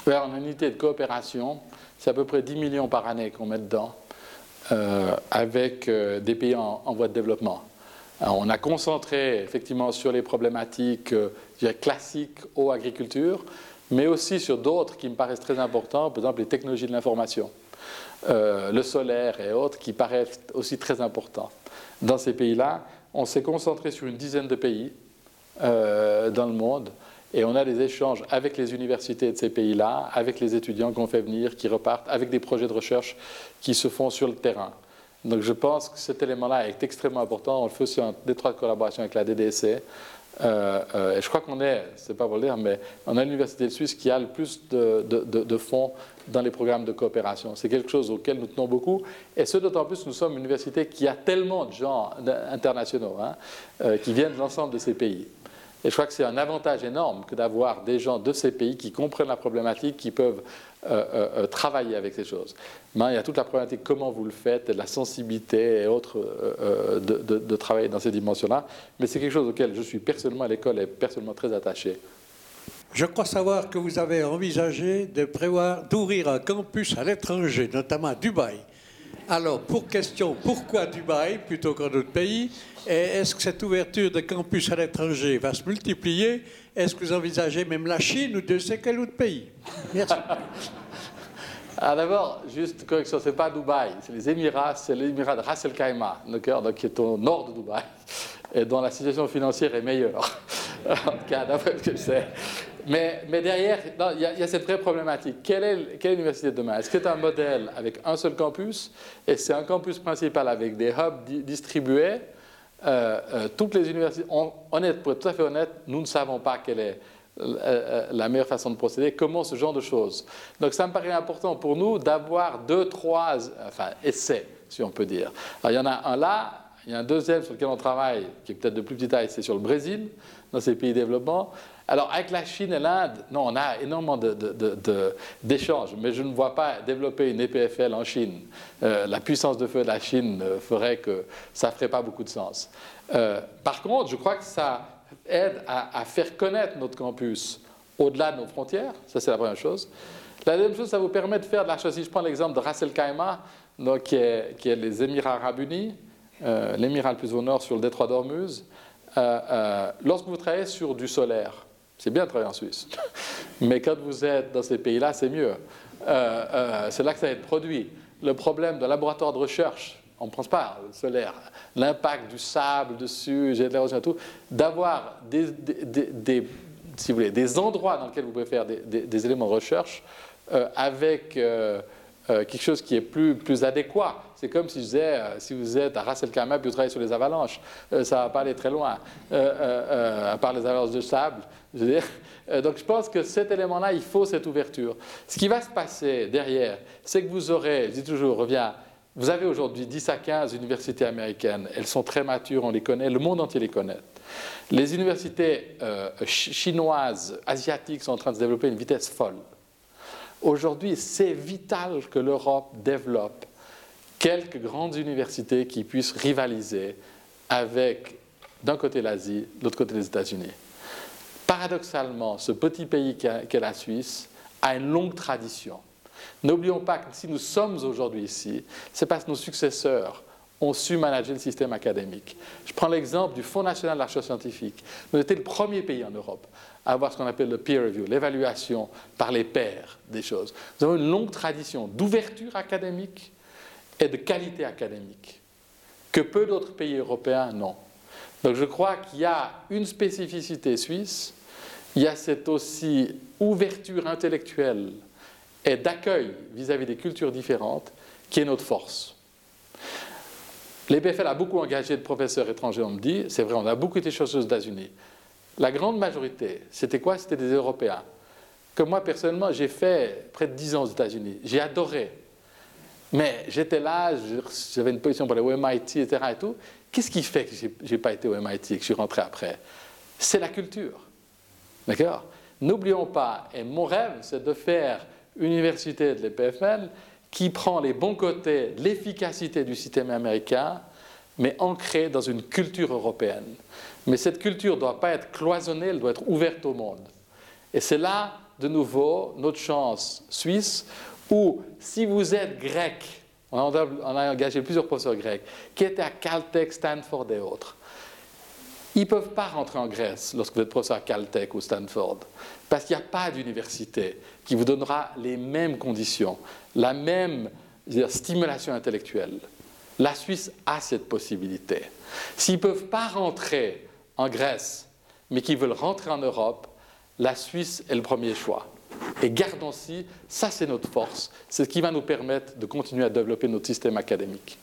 Oui, on a une unité de coopération, c'est à peu près 10 millions par année qu'on met dedans, euh, avec euh, des pays en, voie de développement. Alors, on a concentré effectivement sur les problématiques euh, classiques eau, agriculture, mais aussi sur d'autres qui me paraissent très importants, par exemple les technologies de l'information, le solaire et autres, qui paraissent aussi très importants. Dans ces pays-là, on s'est concentré sur une dizaine de pays, euh, dans le monde. Et on a des échanges avec les universités de ces pays-là, avec les étudiants qu'on fait venir, qui repartent, avec des projets de recherche qui se font sur le terrain. Donc je pense que cet élément-là est extrêmement important. On le fait sur une étroite collaboration avec la DDC. Euh, euh, et je crois qu'on est, c'est pas pour le dire, mais on a l'université de Suisse qui a le plus de, fonds dans les programmes de coopération. C'est quelque chose auquel nous tenons beaucoup. Et ce d'autant plus, nous sommes une université qui a tellement de gens internationaux hein, qui viennent de l'ensemble de ces pays. Et je crois que c'est un avantage énorme que d'avoir des gens de ces pays qui comprennent la problématique, qui peuvent euh, euh, euh, travailler avec ces choses. Mais il y a toute la problématique comment vous le faites, la sensibilité et autres de, de, travailler dans ces dimensions-là. Mais c'est quelque chose auquel je suis personnellement à l'école et personnellement très attaché. Je crois savoir que vous avez envisagé de prévoir d'ouvrir un campus à l'étranger, notamment à Dubaï. Alors, pour question, pourquoi Dubaï plutôt qu'un autre pays? Et est-ce que cette ouverture de campus à l'étranger va se multiplier? Est-ce que vous envisagez même la Chine ou de sais quel autre pays? Merci. [laughs] Ah, d'abord, juste correction, ce n'est pas Dubaï, c'est les Émirats, c'est l'Émirat de Ras El qui est au nord de Dubaï, et dont la situation financière est meilleure, [laughs] en tout cas, d'après ce que je sais. Mais, derrière, il y, a cette vraie problématique. Quelle est, l'université de demain? Est-ce que c'est un modèle avec un seul campus? Et c'est un campus principal avec des hubs distribués euh, euh, Toutes les universités, honnête, pour être tout à fait honnête, nous ne savons pas quelle est euh, la meilleure façon de procéder, comment ce genre de choses. Donc ça me paraît important pour nous d'avoir deux, trois enfin, essais, si on peut dire. Alors il y en a un là, il y a un deuxième sur lequel on travaille, qui est peut-être de plus petite taille, c'est sur le Brésil, dans ces pays développement. Alors, avec la Chine et l'Inde, non, on a énormément d'échanges, mais je ne vois pas développer une EPFL en Chine. Euh, la puissance de feu de la Chine euh, ferait que ça ne ferait pas beaucoup de sens. Euh, par contre, je crois que ça aide à, faire connaître notre campus au-delà de nos frontières. Ça, c'est la première chose. La deuxième chose, ça vous permet de faire de la chose. Si je prends l'exemple de Ras El Khaimah, qui, est, les Émirats arabes unis, l'émirat le plus au nord sur le détroit d'Ormuz, lorsque vous travaillez sur du solaire, c'est bien de travailler en Suisse. [laughs] Mais quand vous êtes dans ces pays-là, c'est mieux. Euh, euh, c'est là que ça va être produit. Le problème de laboratoire de recherche, on ne pense pas solaire, l'impact du sable dessus, j'ai de l'érosion et tout, d'avoir des, si vous voulez, des endroits dans lesquels vous pouvez faire des, éléments de recherche euh, avec quelque chose qui est plus, plus adéquat. C'est comme si je disais, si vous êtes à Ras El Khaimah puis vous travaillez sur les avalanches, ça ne va pas aller très loin, à part les avalanches de sable. Euh, donc je pense que cet élément-là, il faut cette ouverture. Ce qui va se passer derrière, c'est que vous aurez, je dis toujours, reviens, vous avez aujourd'hui 10 à 15 universités américaines. Elles sont très matures, on les connaît, le monde entier les connaît. Les universités euh, chinoises, asiatiques sont en train de se développer à une vitesse folle. Aujourd'hui, c'est vital que l'Europe développe quelques grandes universités qui puissent rivaliser avec, d'un côté l'Asie, de l'autre côté les États-Unis paradoxalement, ce petit pays qu'est la Suisse a une longue tradition. N'oublions pas que si nous sommes aujourd'hui ici, c'est parce que nos successeurs ont su manager le système académique. Je prends l'exemple du Fonds national de la recherche scientifique. Nous étions le premier pays en Europe à avoir ce qu'on appelle le peer review, l'évaluation par les pairs des choses. Nous avons une longue tradition d'ouverture académique et de qualité académique que peu d'autres pays européens n'ont. Donc je crois qu'il y a une spécificité suisse, il y a cette aussi ouverture intellectuelle et d'accueil vis-à-vis des cultures différentes qui est notre force. L'EPFL a beaucoup engagé de professeurs étrangers, on me dit, c'est vrai, on a beaucoup été chercheurs aux États-Unis. La grande majorité, c'était quoi? C'était des Européens. Que moi, personnellement, j'ai fait près de 10 ans aux États-Unis. J'ai adoré. Mais j'étais là, j'avais une position pour les MIT, etc. Et tout. Qu'est-ce qui fait que je n'ai pas été au MIT et que je suis rentré après? C'est la culture. D'accord? N'oublions pas, et mon rêve, c'est de faire une université de l'EPFL qui prend les bons côtés l'efficacité du système américain, mais ancrée dans une culture européenne. Mais cette culture ne doit pas être cloisonnée, elle doit être ouverte au monde. Et c'est là, de nouveau, notre chance suisse, où si vous êtes grec, on a, engagé plusieurs professeurs grecs qui étaient à Caltech, Stanford et autres. Ils ne peuvent pas rentrer en Grèce lorsque vous êtes professeur à Caltech ou Stanford, parce qu'il n'y a pas d'université qui vous donnera les mêmes conditions, la même stimulation intellectuelle. La Suisse a cette possibilité. S'ils ne peuvent pas rentrer en Grèce, mais qu'ils veulent rentrer en Europe, la Suisse est le premier choix. Et gardons-y, ça c'est notre force, c'est ce qui va nous permettre de continuer à développer notre système académique.